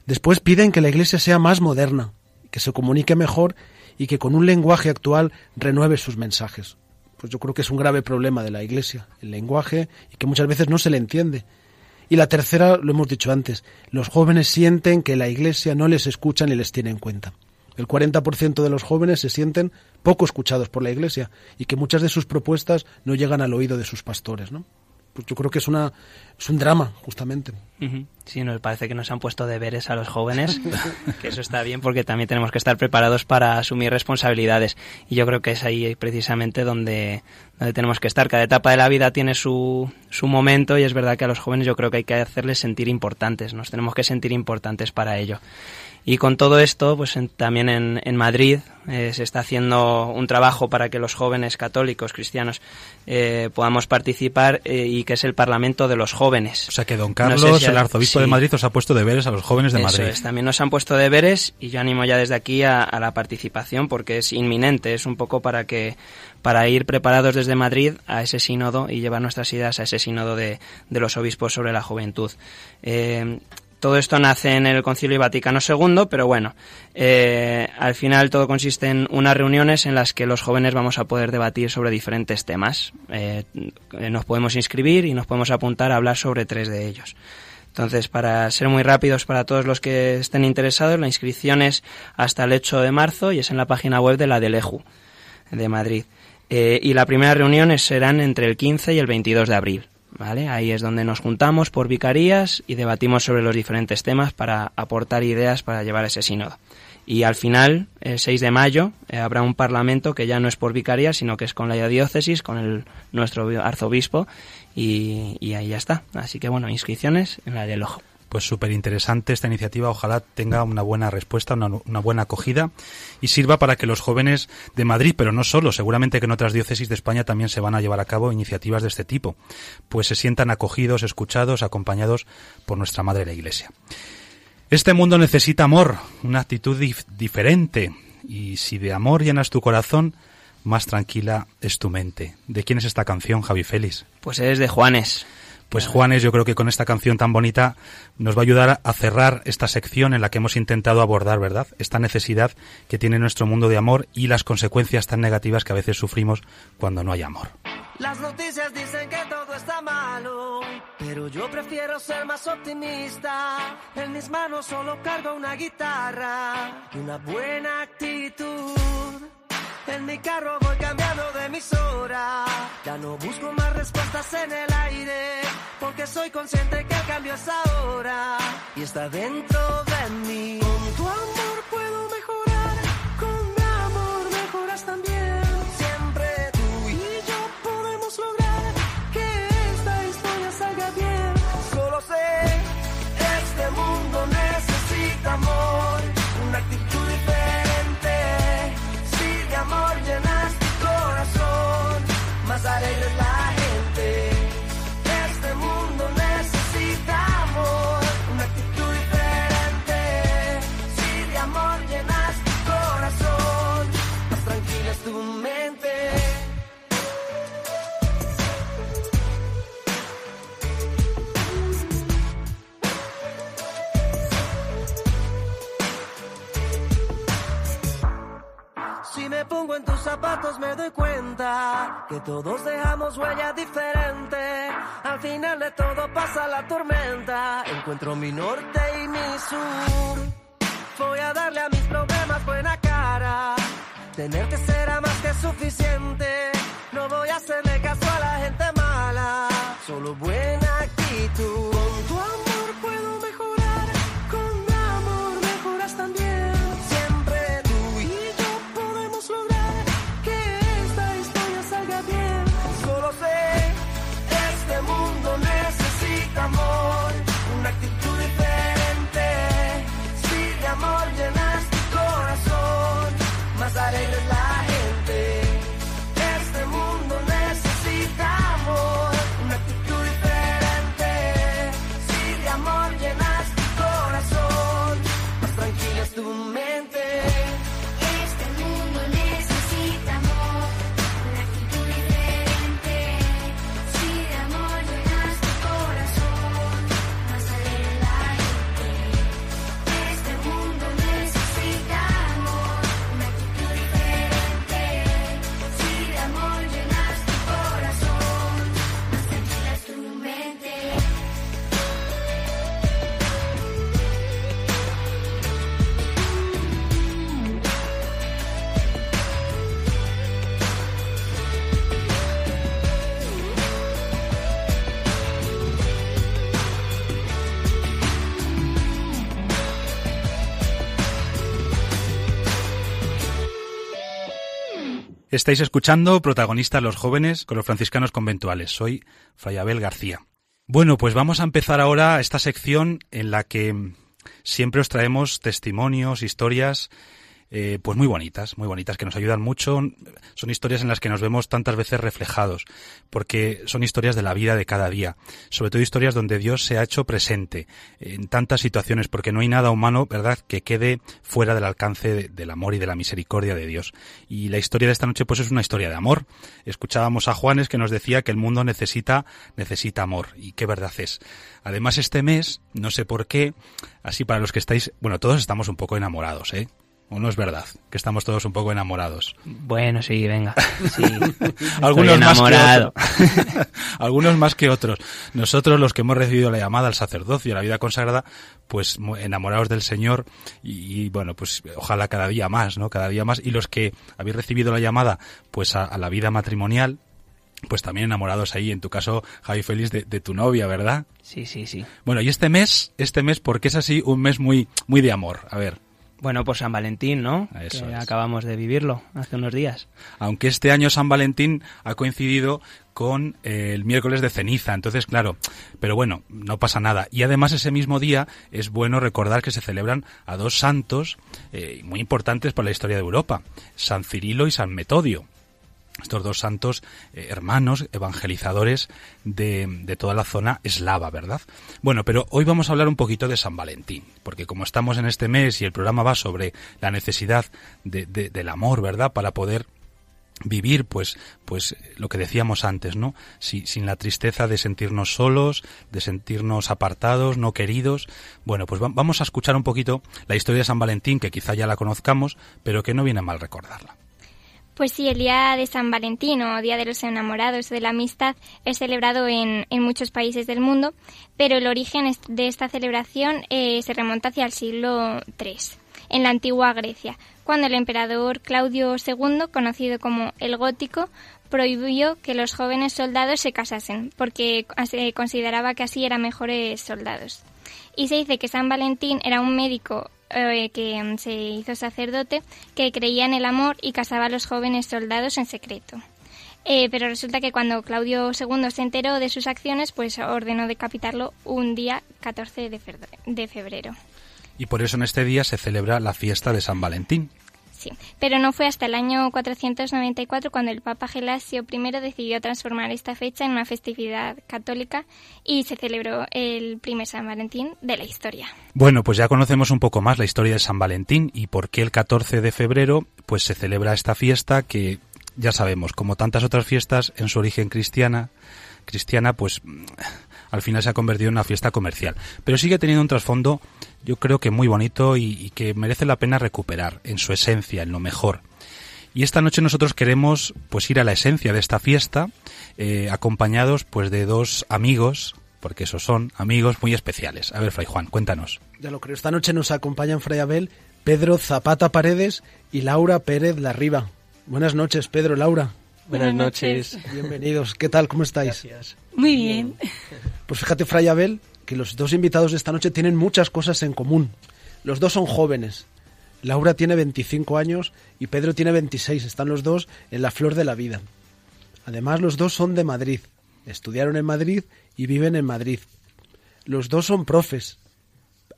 Después piden que la iglesia sea más moderna, que se comunique mejor y que con un lenguaje actual renueve sus mensajes. Pues yo creo que es un grave problema de la iglesia, el lenguaje, y que muchas veces no se le entiende. Y la tercera, lo hemos dicho antes, los jóvenes sienten que la Iglesia no les escucha ni les tiene en cuenta. El 40% de los jóvenes se sienten poco escuchados por la Iglesia y que muchas de sus propuestas no llegan al oído de sus pastores, ¿no? Pues yo creo que es una es un drama justamente. Sí, nos parece que nos han puesto deberes a los jóvenes, que eso está bien porque también tenemos que estar preparados para asumir responsabilidades y yo creo que es ahí precisamente donde donde tenemos que estar. Cada etapa de la vida tiene su su momento y es verdad que a los jóvenes yo creo que hay que hacerles sentir importantes, nos tenemos que sentir importantes para ello. Y con todo esto, pues también en, en Madrid eh, se está haciendo un trabajo para que los jóvenes católicos, cristianos, eh, podamos participar eh, y que es el Parlamento de los jóvenes. O sea que don Carlos, el arzobispo de Madrid, os ha puesto deberes a los jóvenes de Eso Madrid. Es, también nos han puesto deberes y yo animo ya desde aquí a, a, la participación porque es inminente, es un poco para que para ir preparados desde Madrid a ese sínodo y llevar nuestras ideas a ese sínodo de, de los obispos sobre la juventud. Todo esto nace en el Concilio Vaticano II, pero bueno, eh, al final todo consiste en unas reuniones en las que los jóvenes vamos a poder debatir sobre diferentes temas. Eh, nos podemos inscribir y nos podemos apuntar a hablar sobre tres de ellos. Entonces, para ser muy rápidos para todos los que estén interesados, la inscripción es hasta el 8 de marzo y es en la página web de la Deleju de Madrid. Eh, y las primeras reuniones serán entre el 15 y el 22 de abril. ¿Vale? Ahí es donde nos juntamos por vicarías y debatimos sobre los diferentes temas para aportar ideas para llevar ese sínodo. Y al final, el 6 de mayo, eh, habrá un parlamento que ya no es por vicaría, sino que es con la diócesis, con el, nuestro arzobispo, y, y ahí ya está. Así que bueno, inscripciones en la del ojo pues súper interesante esta iniciativa. Ojalá tenga una buena respuesta, una, una, buena acogida y sirva para que los jóvenes de Madrid, pero no solo, seguramente que en otras diócesis de España también se van a llevar a cabo iniciativas de este tipo, pues se sientan acogidos, escuchados, acompañados por nuestra Madre la Iglesia. Este mundo necesita amor, una actitud dif diferente y si de amor llenas tu corazón, más tranquila es tu mente. ¿De quién es esta canción, Javi Félix? Pues es de Juanes. Pues Juanes, yo creo que con esta canción tan bonita nos va a ayudar a cerrar esta sección en la que hemos intentado abordar, ¿verdad? Esta necesidad que tiene nuestro mundo de amor y las consecuencias tan negativas que a veces sufrimos cuando no hay amor. Las noticias dicen que todo está malo, pero yo prefiero ser más optimista. En mis manos solo cargo una guitarra y una buena actitud. En mi carro voy cambiando de emisora. Ya no busco más respuestas en el aire. Porque soy consciente que el cambio es ahora. Y está dentro de mí. Con tu amor puedo mejorar. Con mi amor mejoras también. Siempre tú y yo podemos lograr que esta historia salga bien. Solo sé, este mundo necesita amor. Que todos dejamos huella diferente. Al final de todo pasa la tormenta. Encuentro mi norte y mi sur. Voy a darle a mis problemas buena cara. Tenerte será más que suficiente. No voy a hacerle caso a la gente mala. Solo buena actitud. Con tu amor puedo amor. Una actitud diferente. Si de amor llenas tu corazón, más alegre Estáis escuchando Protagonistas los jóvenes con los franciscanos conventuales. Soy Fray Abel García. Bueno, pues vamos a empezar ahora esta sección en la que siempre os traemos testimonios, historias eh, pues muy bonitas, muy bonitas, que nos ayudan mucho. Son historias en las que nos vemos tantas veces reflejados, porque son historias de la vida de cada día, sobre todo historias donde Dios se ha hecho presente en tantas situaciones, porque no hay nada humano, ¿verdad?, que quede fuera del alcance de- del amor y de la misericordia de Dios. Y la historia de esta noche, pues es una historia de amor. Escuchábamos a Juanes que nos decía que el mundo necesita, necesita amor, y qué verdad es. Además, este mes, no sé por qué, así para los que estáis, bueno, todos estamos un poco enamorados, ¿eh? ¿O no es verdad? Que estamos todos un poco enamorados. Bueno, sí, venga. Sí. Algunos más que otros. Algunos más que otros. Nosotros, los que hemos recibido la llamada al sacerdocio a la vida consagrada, pues enamorados del Señor y, y, bueno, pues ojalá cada día más, ¿no? Cada día más. Y los que habéis recibido la llamada, pues a, a la vida matrimonial, pues también enamorados ahí, en tu caso, Javi Félix, de, de tu novia, ¿verdad? Sí, sí, sí. Bueno, y este mes, este mes, porque es así un mes muy, muy de amor. A ver, Bueno, por San Valentín, ¿no? Eso que es. acabamos de vivirlo hace unos días. aunque este año San Valentín ha coincidido con eh, el miércoles de ceniza, entonces claro, pero bueno, no pasa nada. Y además ese mismo día es bueno recordar que se celebran a dos santos eh, muy importantes para la historia de Europa, San Cirilo y San Metodio. Estos dos santos eh, hermanos evangelizadores de, de toda la zona eslava, ¿verdad? Bueno, pero hoy vamos a hablar un poquito de San Valentín, porque como estamos en este mes y el programa va sobre la necesidad de- de- del amor, ¿verdad? Para poder vivir pues pues lo que decíamos antes no Si- sin la tristeza de sentirnos solos de sentirnos apartados no queridos bueno pues va- vamos a escuchar un poquito la historia de San Valentín que quizá ya la conozcamos pero que no viene mal recordarla Pues sí, el día de San Valentín o Día de los Enamorados de la Amistad es celebrado en, en muchos países del mundo, pero el origen de esta celebración eh, se remonta hacia el siglo III, en la antigua Grecia, cuando el emperador Claudio II, conocido como el Gótico, prohibió que los jóvenes soldados se casasen, porque consideraba que así eran mejores soldados. Y se dice que San Valentín era un médico eh, que mm, se hizo sacerdote que creía en el amor y casaba a los jóvenes soldados en secreto. Eh, pero resulta que cuando Claudio II se enteró de sus acciones, pues ordenó decapitarlo un día 14 de febrero. De febrero. Y por eso en este día se celebra la fiesta de San Valentín. Sí, pero no fue hasta el año 494 cuando el Papa Gelasio I decidió transformar esta fecha en una festividad católica y se celebró el primer San Valentín de la historia. Bueno, pues ya conocemos un poco más la historia de San Valentín y por qué el 14 de febrero pues se celebra esta fiesta que ya sabemos, como tantas otras fiestas en su origen cristiana, cristiana pues al final se ha convertido en una fiesta comercial, pero sigue teniendo un trasfondo yo creo que muy bonito y, que merece la pena recuperar en su esencia, en lo mejor. Y esta noche nosotros queremos pues ir a la esencia de esta fiesta, eh, acompañados pues de dos amigos, porque esos son amigos muy especiales. A ver, Fray Juan, cuéntanos. Ya lo creo. Esta noche nos acompañan Fray Abel, Pedro Zapata Paredes y Laura Pérez Larriba. Buenas noches, Pedro, Laura. Buenas noches. Bienvenidos. ¿Qué tal? ¿Cómo estáis? Muy bien. Pues fíjate, Fray Abel, que los dos invitados de esta noche tienen muchas cosas en común. Los dos son jóvenes. Laura tiene 25 años y Pedro tiene 26. Están los dos en la flor de la vida. Además, los dos son de Madrid. Estudiaron en Madrid y viven en Madrid. Los dos son profes.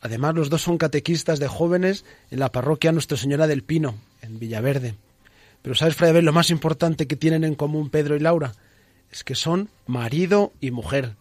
Además, los dos son catequistas de jóvenes en la parroquia Nuestra Señora del Pino, en Villaverde. Pero ¿sabes, Fray Abel, lo más importante que tienen en común Pedro y Laura? Es que son marido y mujer.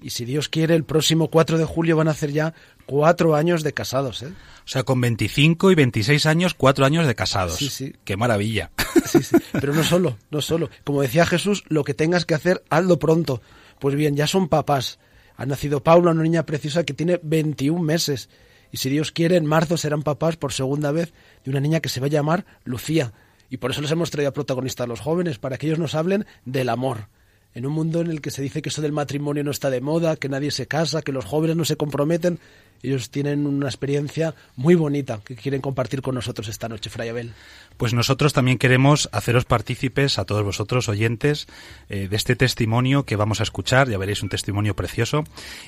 Y si Dios quiere, el próximo 4 de julio van a hacer ya cuatro años de casados, ¿eh? O sea, con 25 y 26 años, cuatro años de casados. Sí, sí. Qué maravilla. Sí, sí. Pero no solo, no solo. Como decía Jesús, lo que tengas que hacer, hazlo pronto. Pues bien, ya son papás. Ha nacido Paula, una niña preciosa que tiene 21 meses. Y si Dios quiere, en marzo serán papás por segunda vez de una niña que se va a llamar Lucía. Y por eso les hemos traído a protagonistas a los jóvenes, para que ellos nos hablen del amor. En un mundo en el que se dice que eso del matrimonio no está de moda, que nadie se casa, que los jóvenes no se comprometen, ellos tienen una experiencia muy bonita que quieren compartir con nosotros esta noche, Fray Abel. Pues nosotros también queremos haceros partícipes a todos vosotros oyentes eh, de este testimonio que vamos a escuchar, ya veréis un testimonio precioso,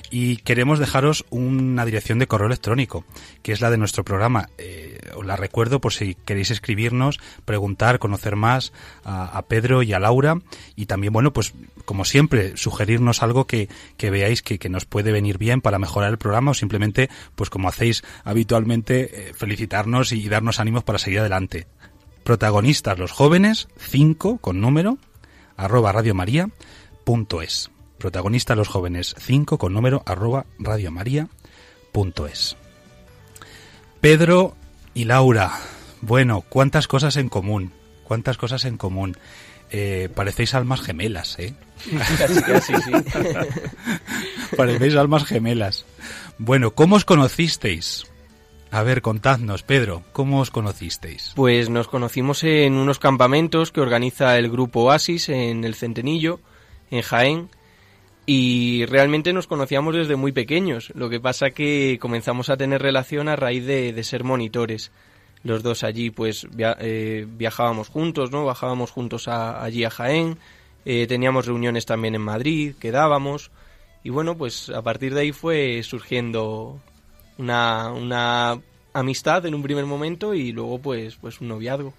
y queremos dejaros una dirección de correo electrónico, que es la de nuestro programa. Eh, os la recuerdo por si queréis escribirnos, preguntar, conocer más a, a Pedro y a Laura, y también, bueno, pues como siempre, sugerirnos algo que, que veáis que, que nos puede venir bien para mejorar el programa o simplemente, pues como hacéis habitualmente, eh, felicitarnos y darnos ánimos para seguir adelante protagonistas los jóvenes, 5 con número, arroba radiomaria.es. Protagonistas los jóvenes, 5 con número, arroba radiomaria.es. Pedro y Laura, bueno, cuántas cosas en común, cuántas cosas en común. Eh, parecéis almas gemelas, ¿eh? Casi, casi, sí. parecéis almas gemelas. Bueno, ¿cómo os conocisteis? A ver, contadnos, Pedro, ¿cómo os conocisteis? Pues nos conocimos en unos campamentos que organiza el grupo Oasis en el Centenillo, en Jaén, y realmente nos conocíamos desde muy pequeños. Lo que pasa que comenzamos a tener relación a raíz de, de ser monitores. Los dos allí, pues via- eh, viajábamos juntos, ¿no? Bajábamos juntos a- allí a Jaén. eh, teníamos reuniones también en Madrid, quedábamos. Y bueno, pues a partir de ahí fue surgiendo una, una amistad en un primer momento y luego pues, pues un noviazgo.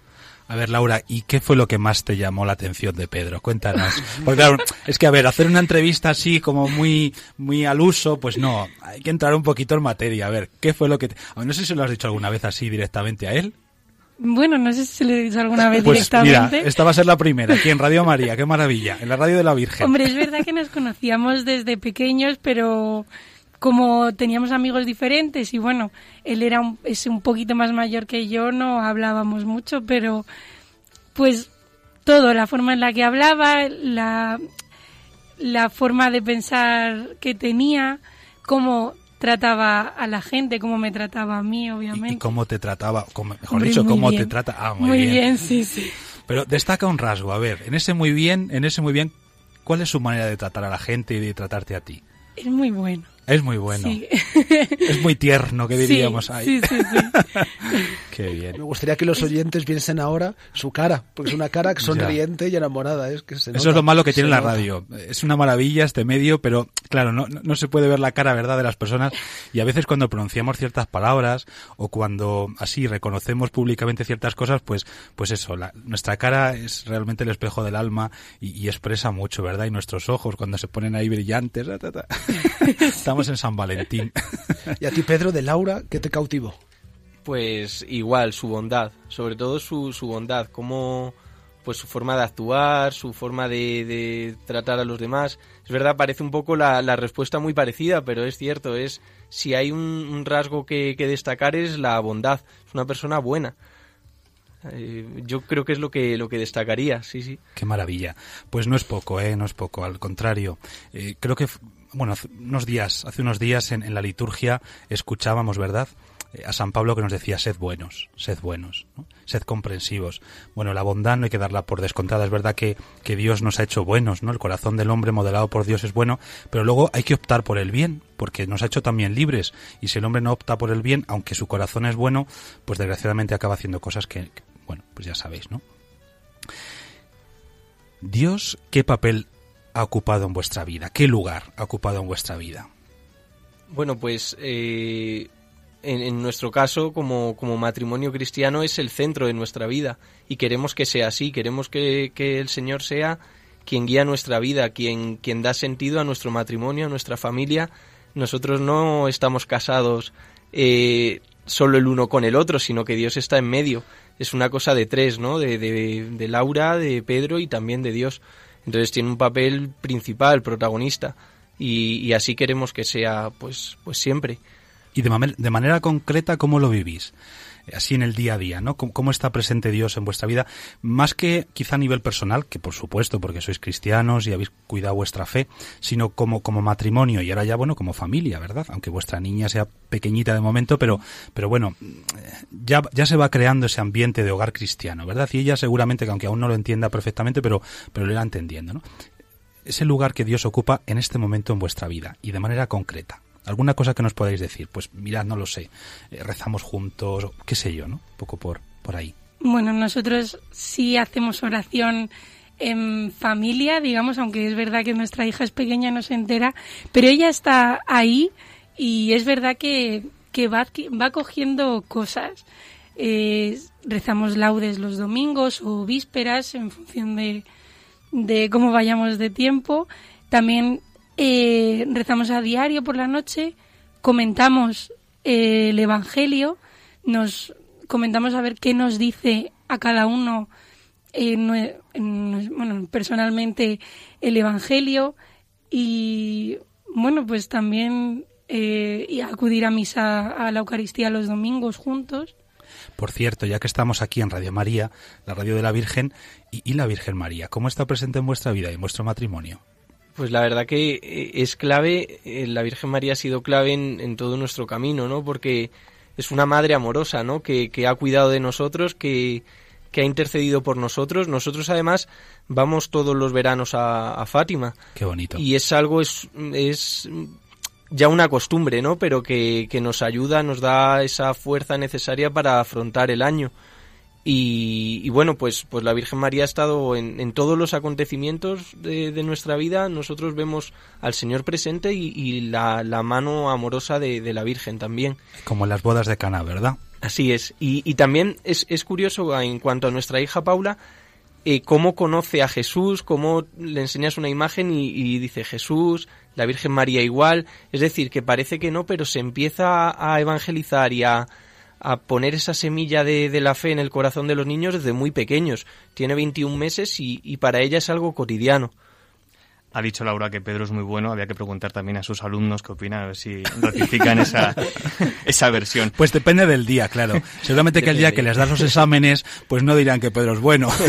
A ver, Laura, ¿y qué fue lo que más te llamó la atención de Pedro? Cuéntanos. Porque claro, es que a ver, hacer una entrevista así como muy, muy al uso, pues no, hay que entrar un poquito en materia. A ver, ¿qué fue lo que te... a ver, no sé si lo has dicho alguna vez así directamente a él. Bueno, no sé si le he dicho alguna vez Pues mira, directamente. esta va a ser la primera, aquí en Radio María, qué maravilla, en la radio de la Virgen. Hombre, es verdad que nos conocíamos desde pequeños, pero como teníamos amigos diferentes y bueno, él era un, es un poquito más mayor que yo, no hablábamos mucho, pero pues todo, la forma en la que hablaba, la, la forma de pensar que tenía, cómo trataba a la gente, cómo me trataba a mí, obviamente. ¿Y cómo te trataba? Cómo- mejor Hombre, dicho, cómo bien. te trata. Ah, muy, Muy bien. bien, sí, sí. Pero destaca un rasgo, a ver, en ese muy bien, en ese muy bien, ¿cuál es su manera de tratar a la gente y de tratarte a ti? Es muy bueno. Es muy bueno. Sí. Es muy tierno, que diríamos ahí. sí, sí, sí. Qué bien. Me gustaría que los oyentes viesen ahora su cara, porque es una cara sonriente y enamorada. Es que se Eso nota, es lo malo que se tiene la nota. radio. Es una maravilla este medio, pero claro, no, no- no se puede ver la cara verdad de las personas y a veces cuando pronunciamos ciertas palabras o cuando así reconocemos públicamente ciertas cosas, pues, pues eso, la- nuestra cara es realmente el espejo del alma y, y expresa mucho, ¿verdad? Y nuestros ojos cuando se ponen ahí brillantes, ta, ta, ta. estamos en San Valentín. Y a ti, Pedro, de Laura, ¿qué te cautivó? Pues igual, su bondad, sobre todo su, su bondad, como pues su forma de actuar, su forma de, de tratar a los demás. Es verdad, parece un poco la, la respuesta muy parecida, pero es cierto, es si hay un, un rasgo que, que destacar es la bondad, es una persona buena. Eh, yo creo que es lo que, lo que destacaría, sí, sí. Qué maravilla. Pues no es poco, ¿eh? No es poco, al contrario. Eh, creo que, bueno, hace unos días, hace unos días en, en la liturgia escuchábamos, ¿verdad? Eh, A San Pablo que nos decía, sed buenos, sed buenos, ¿no? sed comprensivos. Bueno, la bondad no hay que darla por descontada. Es verdad que, que Dios nos ha hecho buenos, ¿no? El corazón del hombre modelado por Dios es bueno, pero luego hay que optar por el bien, porque nos ha hecho también libres. Y si el hombre no opta por el bien, aunque su corazón es bueno, pues desgraciadamente acaba haciendo cosas que, que, bueno, pues ya sabéis, ¿no? Dios, ¿qué papel ha ocupado en vuestra vida? ¿Qué lugar ha ocupado en vuestra vida? Bueno, pues eh, en, en nuestro caso, como, como matrimonio cristiano, es el centro de nuestra vida y queremos que sea así, queremos que, que el Señor sea quien guía nuestra vida, quien, quien da sentido a nuestro matrimonio, a nuestra familia. Nosotros no estamos casados eh, solo el uno con el otro, sino que Dios está en medio. Es una cosa de tres, ¿no? De, de, de Laura, de Pedro y también de Dios. Entonces tiene un papel principal, protagonista. Y, y así queremos que sea, pues, pues siempre. Y de, de manera concreta, ¿cómo lo vivís? Así en el día a día, ¿no? ¿Cómo, cómo está presente Dios en vuestra vida? Más que quizá a nivel personal, que por supuesto, porque sois cristianos y habéis cuidado vuestra fe, sino como, como matrimonio y ahora ya, bueno, como familia, ¿verdad? Aunque vuestra niña sea pequeñita de momento, pero, pero bueno, ya, ya se va creando ese ambiente de hogar cristiano, ¿verdad? Y ella seguramente, que aunque aún no lo entienda perfectamente, pero, pero lo irá entendiendo, ¿no? ese lugar que Dios ocupa en este momento en vuestra vida y de manera concreta. ¿Alguna cosa que nos podáis decir? Pues mirad, no lo sé, eh, rezamos juntos, qué sé yo, ¿no? Un poco por, por ahí. Bueno, nosotros sí hacemos oración en familia, digamos, aunque es verdad que nuestra hija es pequeña, no se entera, pero ella está ahí y es verdad que, que va, va cogiendo cosas. Eh, rezamos laudes los domingos o vísperas en función de, de cómo vayamos de tiempo. También eh, rezamos a diario por la noche, comentamos eh, el Evangelio, nos comentamos a ver qué nos dice a cada uno eh, en bueno, personalmente el Evangelio y bueno, pues también eh, y acudir a misa a la Eucaristía los domingos juntos. Por cierto, ya que estamos aquí en Radio María, la radio de la Virgen, y, y la Virgen María, ¿cómo está presente en vuestra vida y en vuestro matrimonio? Pues la verdad que eh, es clave, eh, la Virgen María ha sido clave en, en todo nuestro camino, ¿no? Porque es una madre amorosa, ¿no? Que, que ha cuidado de nosotros, que, que ha intercedido por nosotros. Nosotros además vamos todos los veranos a, a Fátima. Qué bonito. Y es algo, es, es ya una costumbre, ¿no? Pero que, que nos ayuda, nos da esa fuerza necesaria para afrontar el año. Y, y bueno, pues, pues la Virgen María ha estado en, en todos los acontecimientos de, de nuestra vida. Nosotros vemos al Señor presente y, y la, la mano amorosa de, de la Virgen también. Como en las bodas de Cana, ¿verdad? Así es. Y, y también es, es curioso en cuanto a nuestra hija Paula, eh, cómo conoce a Jesús, cómo le enseñas una imagen y, y dice Jesús, la Virgen María igual. Es decir, que parece que no, pero se empieza a evangelizar y a, a poner esa semilla de, de la fe en el corazón de los niños desde muy pequeños. Tiene 21 meses y, y para ella es algo cotidiano. Ha dicho Laura que Pedro es muy bueno, había que preguntar también a sus alumnos qué opinan, a ver si ratifican esa, esa versión. Pues depende del día, claro. Seguramente que el día que les das los exámenes, pues no dirán que Pedro es bueno.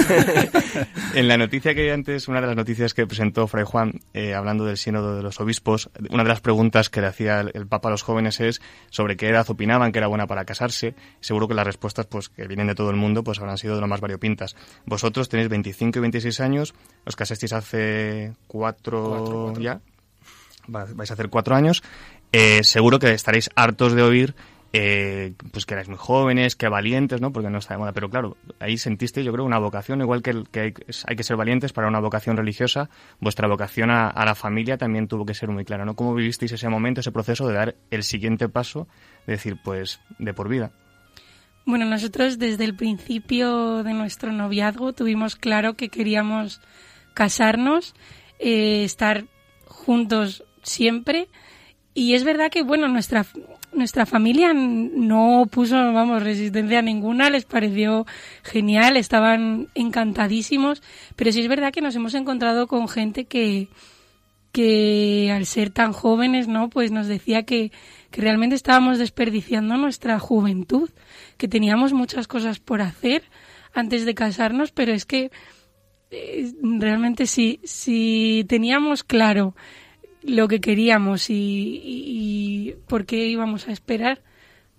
En la noticia que antes, una de las noticias que presentó Fray Juan, eh, hablando del sínodo de los obispos, una de las preguntas que le hacía el, el Papa a los jóvenes es sobre qué edad opinaban que era buena para casarse. Seguro que las respuestas, pues que vienen de todo el mundo, pues habrán sido de lo más variopintas. Vosotros tenéis 25 y 26 años, os casasteis hace cuatro, ya, Va- vais a hacer cuatro años. Eh, seguro que estaréis hartos de oír eh, pues que erais muy jóvenes, que valientes, ¿no? Porque no está de moda. Pero claro, ahí sentiste, yo creo, una vocación, igual que, hay, hay que ser valientes para una vocación religiosa, vuestra vocación a, a la familia también tuvo que ser muy clara, ¿no? ¿Cómo vivisteis ese momento, ese proceso de dar el siguiente paso, de decir, pues, de por vida? Bueno, nosotros desde el principio de nuestro noviazgo tuvimos claro que queríamos casarnos, eh, estar juntos siempre. Y es verdad que, bueno, nuestra, nuestra familia no puso, vamos, resistencia ninguna, les pareció genial, estaban encantadísimos, pero sí es verdad que nos hemos encontrado con gente que, que al ser tan jóvenes, ¿no? Pues nos decía que, que realmente estábamos desperdiciando nuestra juventud, que teníamos muchas cosas por hacer antes de casarnos, pero es que realmente si, si teníamos claro lo que queríamos y, y- y por qué íbamos a esperar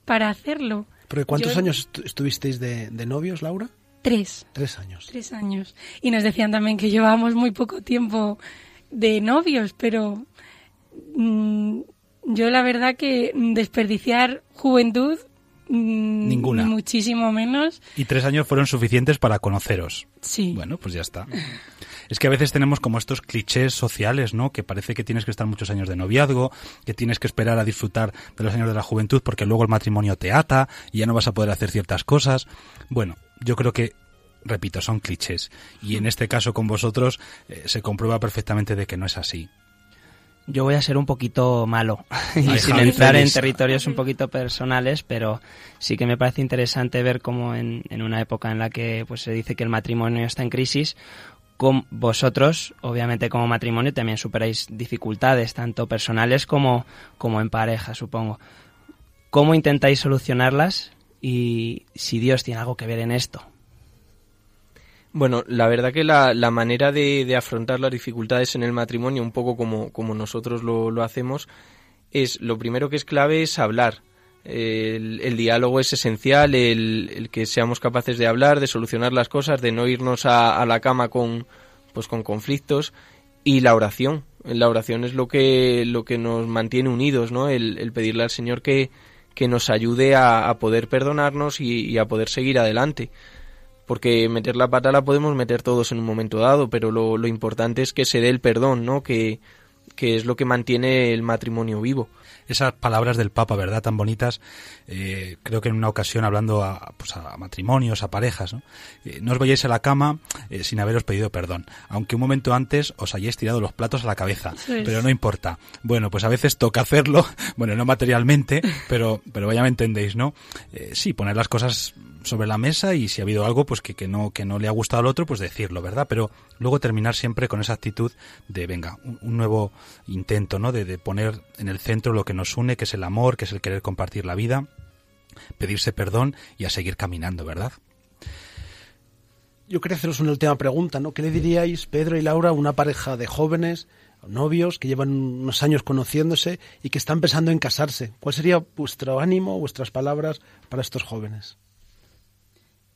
para hacerlo. Porque ¿cuántos Yo- años estu- estuvisteis de, de novios, Laura? Tres. Tres años. Tres años. Y nos decían también que llevábamos muy poco tiempo de novios, pero mm, yo la verdad que desperdiciar juventud mm, Ninguna. ni muchísimo menos. Y tres años fueron suficientes para conoceros. Sí. Bueno, pues ya está. Es que a veces tenemos como estos clichés sociales, ¿no? Que parece que tienes que estar muchos años de noviazgo, que tienes que esperar a disfrutar de los años de la juventud porque luego el matrimonio te ata y ya no vas a poder hacer ciertas cosas. Bueno, yo creo que repito, son clichés. Y en este caso con vosotros eh, se comprueba perfectamente de que no es así. Yo voy a ser un poquito malo y sin entrar en territorios un poquito personales, pero sí que me parece interesante ver cómo en, en una época en la que pues se dice que el matrimonio está en crisis, con vosotros, obviamente como matrimonio, también superáis dificultades, tanto personales como, como en pareja, supongo. ¿Cómo intentáis solucionarlas y si Dios tiene algo que ver en esto? Bueno, la verdad que la, la manera de, de afrontar las dificultades en el matrimonio, un poco como, como nosotros lo, lo hacemos, es lo primero que es clave es hablar. El, el diálogo es esencial, el, el que seamos capaces de hablar, de solucionar las cosas, de no irnos a, a la cama con, pues con conflictos y la oración. La oración es lo que, lo que nos mantiene unidos, ¿no? El, el pedirle al Señor que, que nos ayude a, a poder perdonarnos y, y a poder seguir adelante porque meter la pata la podemos meter todos en un momento dado, pero lo, lo importante es que se dé el perdón, ¿no? Que, que es lo que mantiene el matrimonio vivo. Esas palabras del Papa, ¿verdad? Tan bonitas. Eh, creo que en una ocasión hablando a, pues a matrimonios, a parejas, ¿no? Eh, no os vayáis a la cama eh, sin haberos pedido perdón. Aunque un momento antes os hayáis tirado los platos a la cabeza. Es. Pero no importa. Bueno, pues a veces toca hacerlo. Bueno, no materialmente, pero, pero ya me entendéis, ¿no? Eh, sí, poner las cosas sobre la mesa y si ha habido algo pues que, que no que no le ha gustado al otro pues decirlo verdad pero luego terminar siempre con esa actitud de venga un, nuevo intento no de, de poner en el centro lo que nos une que es el amor que es el querer compartir la vida pedirse perdón y a seguir caminando verdad Yo quería haceros una última pregunta, ¿no? ¿Qué le diríais, Pedro y Laura, una pareja de jóvenes, novios, que llevan unos años conociéndose y que están pensando en casarse? ¿Cuál sería vuestro ánimo, vuestras palabras para estos jóvenes?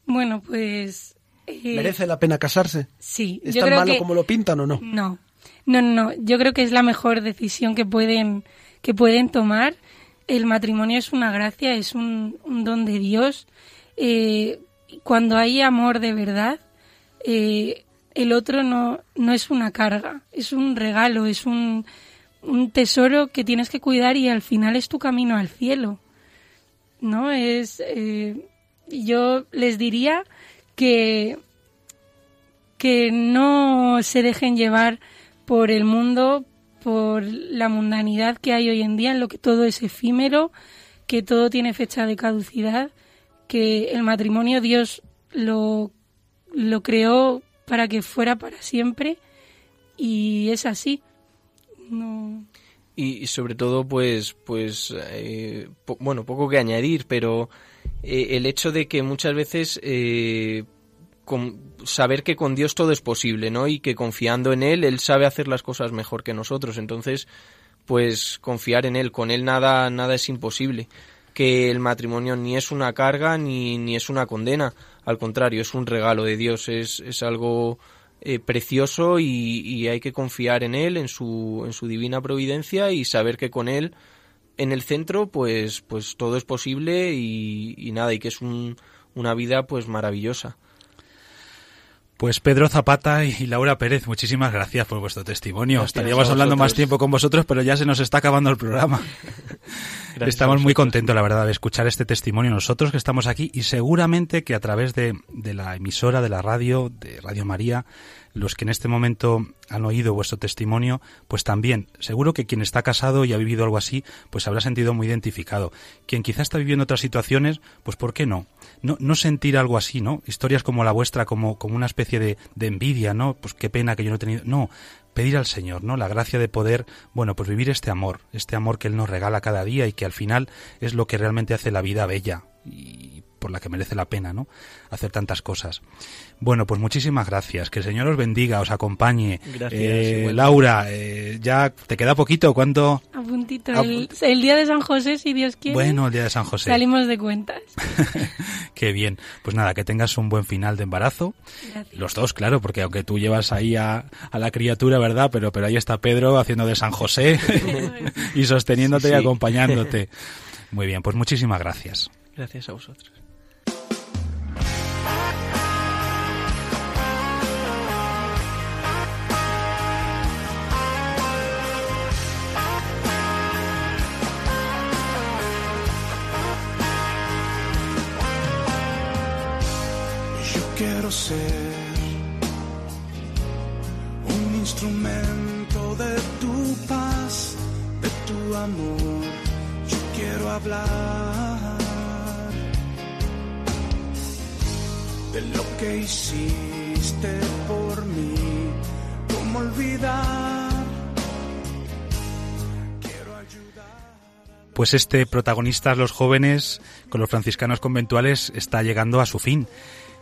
Bueno, pues... eh, ¿Merece la pena casarse? Sí. ¿Es yo tan creo malo que- como lo pintan o no? No, no, no, no. Yo creo que es la mejor decisión que pueden, que pueden tomar. El matrimonio es una gracia, es un, un don de Dios. Eh, cuando hay amor de verdad, eh, el otro no, no es una carga, es un regalo, es un, un tesoro que tienes que cuidar y al final es tu camino al cielo. ¿No? Es. eh, yo les diría que que no se dejen llevar por el mundo, por la mundanidad que hay hoy en día, en lo que todo es efímero, que todo tiene fecha de caducidad, que el matrimonio Dios lo, lo creó para que fuera para siempre y es así. Y, sobre todo, pues, pues, eh, bueno, poco que añadir, pero eh, el hecho de que muchas veces eh, con- saber que con Dios todo es posible, ¿no? Y que confiando en Él, Él sabe hacer las cosas mejor que nosotros. Entonces, pues confiar en Él, con Él nada, nada es imposible. Que el matrimonio ni es una carga ni, ni es una condena, al contrario, es un regalo de Dios, es, es algo eh, precioso y, y hay que confiar en Él, en su, en su divina providencia y saber que con Él en el centro pues, pues todo es posible y, y nada, y que es un- una vida pues maravillosa. Pues Pedro Zapata y Laura Pérez, muchísimas gracias por vuestro testimonio. Gracias Estaríamos hablando más tiempo con vosotros, pero ya se nos está acabando el programa. Gracias estamos muy contentos, la verdad, de escuchar este testimonio nosotros que estamos aquí y seguramente que a través de, de la emisora, de la radio, de Radio María, los que en este momento han oído vuestro testimonio, pues también, seguro que quien está casado y ha vivido algo así, pues habrá sentido muy identificado. Quien quizá está viviendo otras situaciones, pues ¿por qué no? No, no sentir algo así, ¿no? Historias como la vuestra, como, como una especie de, de envidia, ¿no? Pues qué pena que yo no he tenido. No, pedir al Señor, ¿no? La gracia de poder, bueno, pues vivir este amor, este amor que Él nos regala cada día y que al final es lo que realmente hace la vida bella y por la que merece la pena, ¿no? Hacer tantas cosas. Bueno, pues muchísimas gracias. Que el Señor os bendiga, os acompañe. Gracias, Eh. Laura, eh, ya te queda poquito. ¿Cuánto? A puntito. A El, el día de San José, si Dios quiere. Bueno, el día de San José. Salimos de cuentas. Qué bien. Pues nada, que tengas un buen final de embarazo. Gracias. Los dos, claro, porque aunque tú llevas ahí a, a la criatura, ¿verdad? Pero, pero ahí está Pedro haciendo de San José y sosteniéndote Sí, y acompañándote. Muy bien, pues muchísimas gracias. Gracias a vosotros. Quiero ser un instrumento de tu paz, de tu amor. Yo quiero hablar de lo que hiciste por mí. ¿Cómo olvidar? Pues este protagonistas los jóvenes con los franciscanos conventuales está llegando a su fin.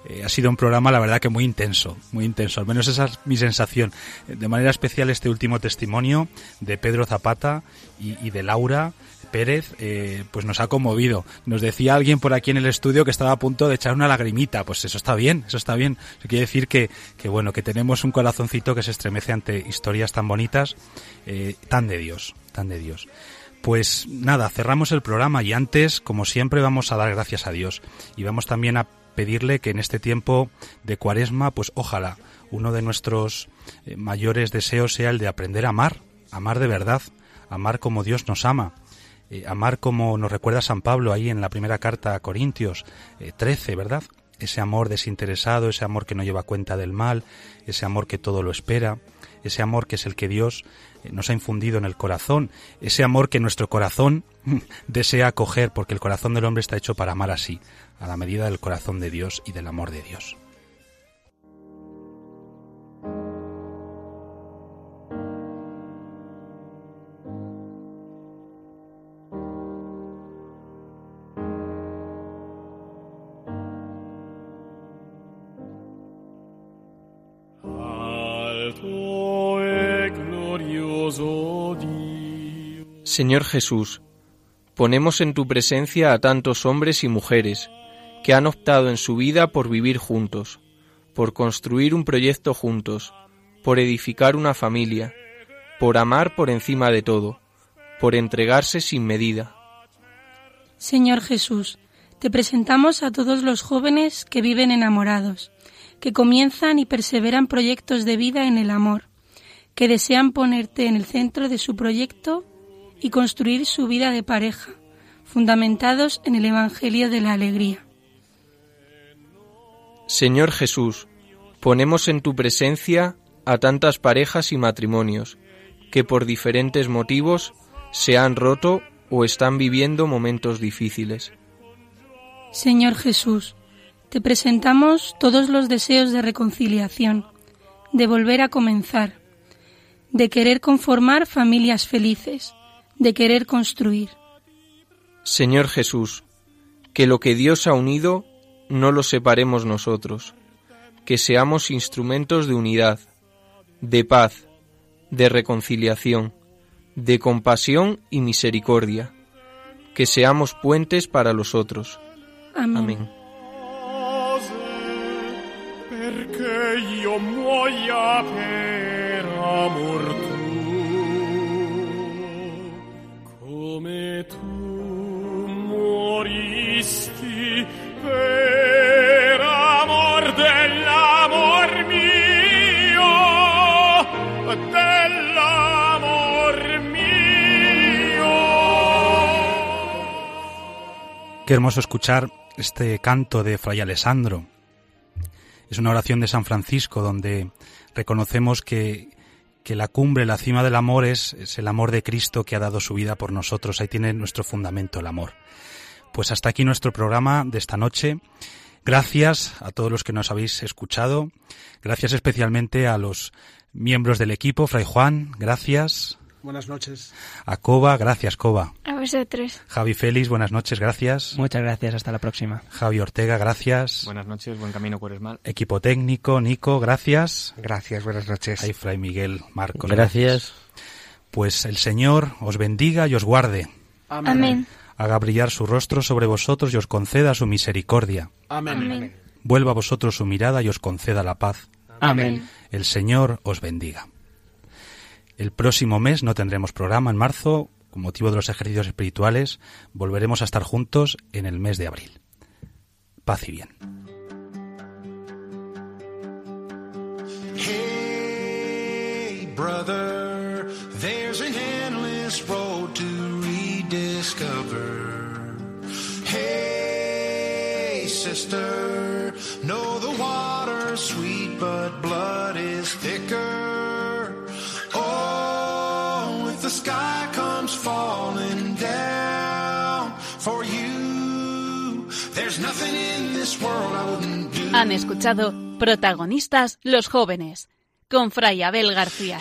Eh, ha sido un programa, la verdad, que muy intenso, muy intenso. Al menos esa es mi sensación. Eh, De manera especial este último testimonio de Pedro Zapata y, de Laura Pérez, eh, pues nos ha conmovido. Nos decía alguien por aquí en el estudio que estaba a punto de echar una lagrimita. Pues eso está bien, eso está bien. Eso quiere decir que, que bueno, que tenemos un corazoncito que se estremece ante historias tan bonitas, tan de Dios, tan de Dios. Pues nada, cerramos el programa y antes, como siempre, vamos a dar gracias a Dios y vamos también a pedirle que en este tiempo de cuaresma, pues ojalá uno de nuestros eh, mayores deseos sea el de aprender a amar, amar de verdad, amar como Dios nos ama, eh, amar como nos recuerda San Pablo ahí en la primera carta a Corintios eh, 13, ¿verdad? Ese amor desinteresado, ese amor que no lleva cuenta del mal, ese amor que todo lo espera, ese amor que es el que Dios eh, nos ha infundido en el corazón, ese amor que nuestro corazón desea acoger, porque el corazón del hombre está hecho para amar así, a la medida del corazón de Dios y del amor de Dios. Señor Jesús, ponemos en tu presencia a tantos hombres y mujeres que han optado en su vida por vivir juntos, por construir un proyecto juntos, por edificar una familia, por amar por encima de todo, por entregarse sin medida. Señor Jesús, te presentamos a todos los jóvenes que viven enamorados, que comienzan y perseveran proyectos de vida en el amor, que desean ponerte en el centro de su proyecto y construir su vida de pareja, fundamentados en el Evangelio de la Alegría. Señor Jesús, ponemos en tu presencia a tantas parejas y matrimonios que por diferentes motivos se han roto o están viviendo momentos difíciles. Señor Jesús, te presentamos todos los deseos de reconciliación, de volver a comenzar, de querer conformar familias felices, de querer construir. Señor Jesús, que lo que Dios ha unido no lo separemos nosotros, que seamos instrumentos de unidad, de paz, de reconciliación, de compasión y misericordia, que seamos puentes para los otros. Amén. Amén. perché io muoia per amor Qué hermoso escuchar este canto de Fray Alessandro. Es una oración de San Francisco donde reconocemos que, que la cumbre, la cima del amor es, es el amor de Cristo que ha dado su vida por nosotros. Ahí tiene nuestro fundamento el amor. Pues hasta aquí nuestro programa de esta noche. Gracias a todos los que nos habéis escuchado. Gracias especialmente a los miembros del equipo. Fray Juan, gracias. Buenas noches. A Coba, gracias Coba. A vosotros. Javi Félix, buenas noches, gracias. Muchas gracias, hasta la próxima. Javi Ortega, gracias. Buenas noches, buen camino cuaresmal. Equipo técnico, Nico, gracias. Gracias, buenas noches. Ahí Fray Miguel, Marcos. Gracias. Pues el Señor os bendiga y os guarde. Amén. Haga brillar su rostro sobre vosotros y os conceda su misericordia. Amén. Amén. Vuelva a vosotros su mirada y os conceda la paz. Amén. El Señor os bendiga. El próximo mes no tendremos programa en marzo, con motivo de los ejercicios espirituales. Volveremos a estar juntos en el mes de abril. Paz y bien. Hey, brother, there's an endless road to rediscover. Hey, sister, know the water's sweet, but blood is thicker. Sky comes falling down for you, there's nothing in this world I wouldn't do. Han escuchado Protagonistas los jóvenes con Fray Abel García.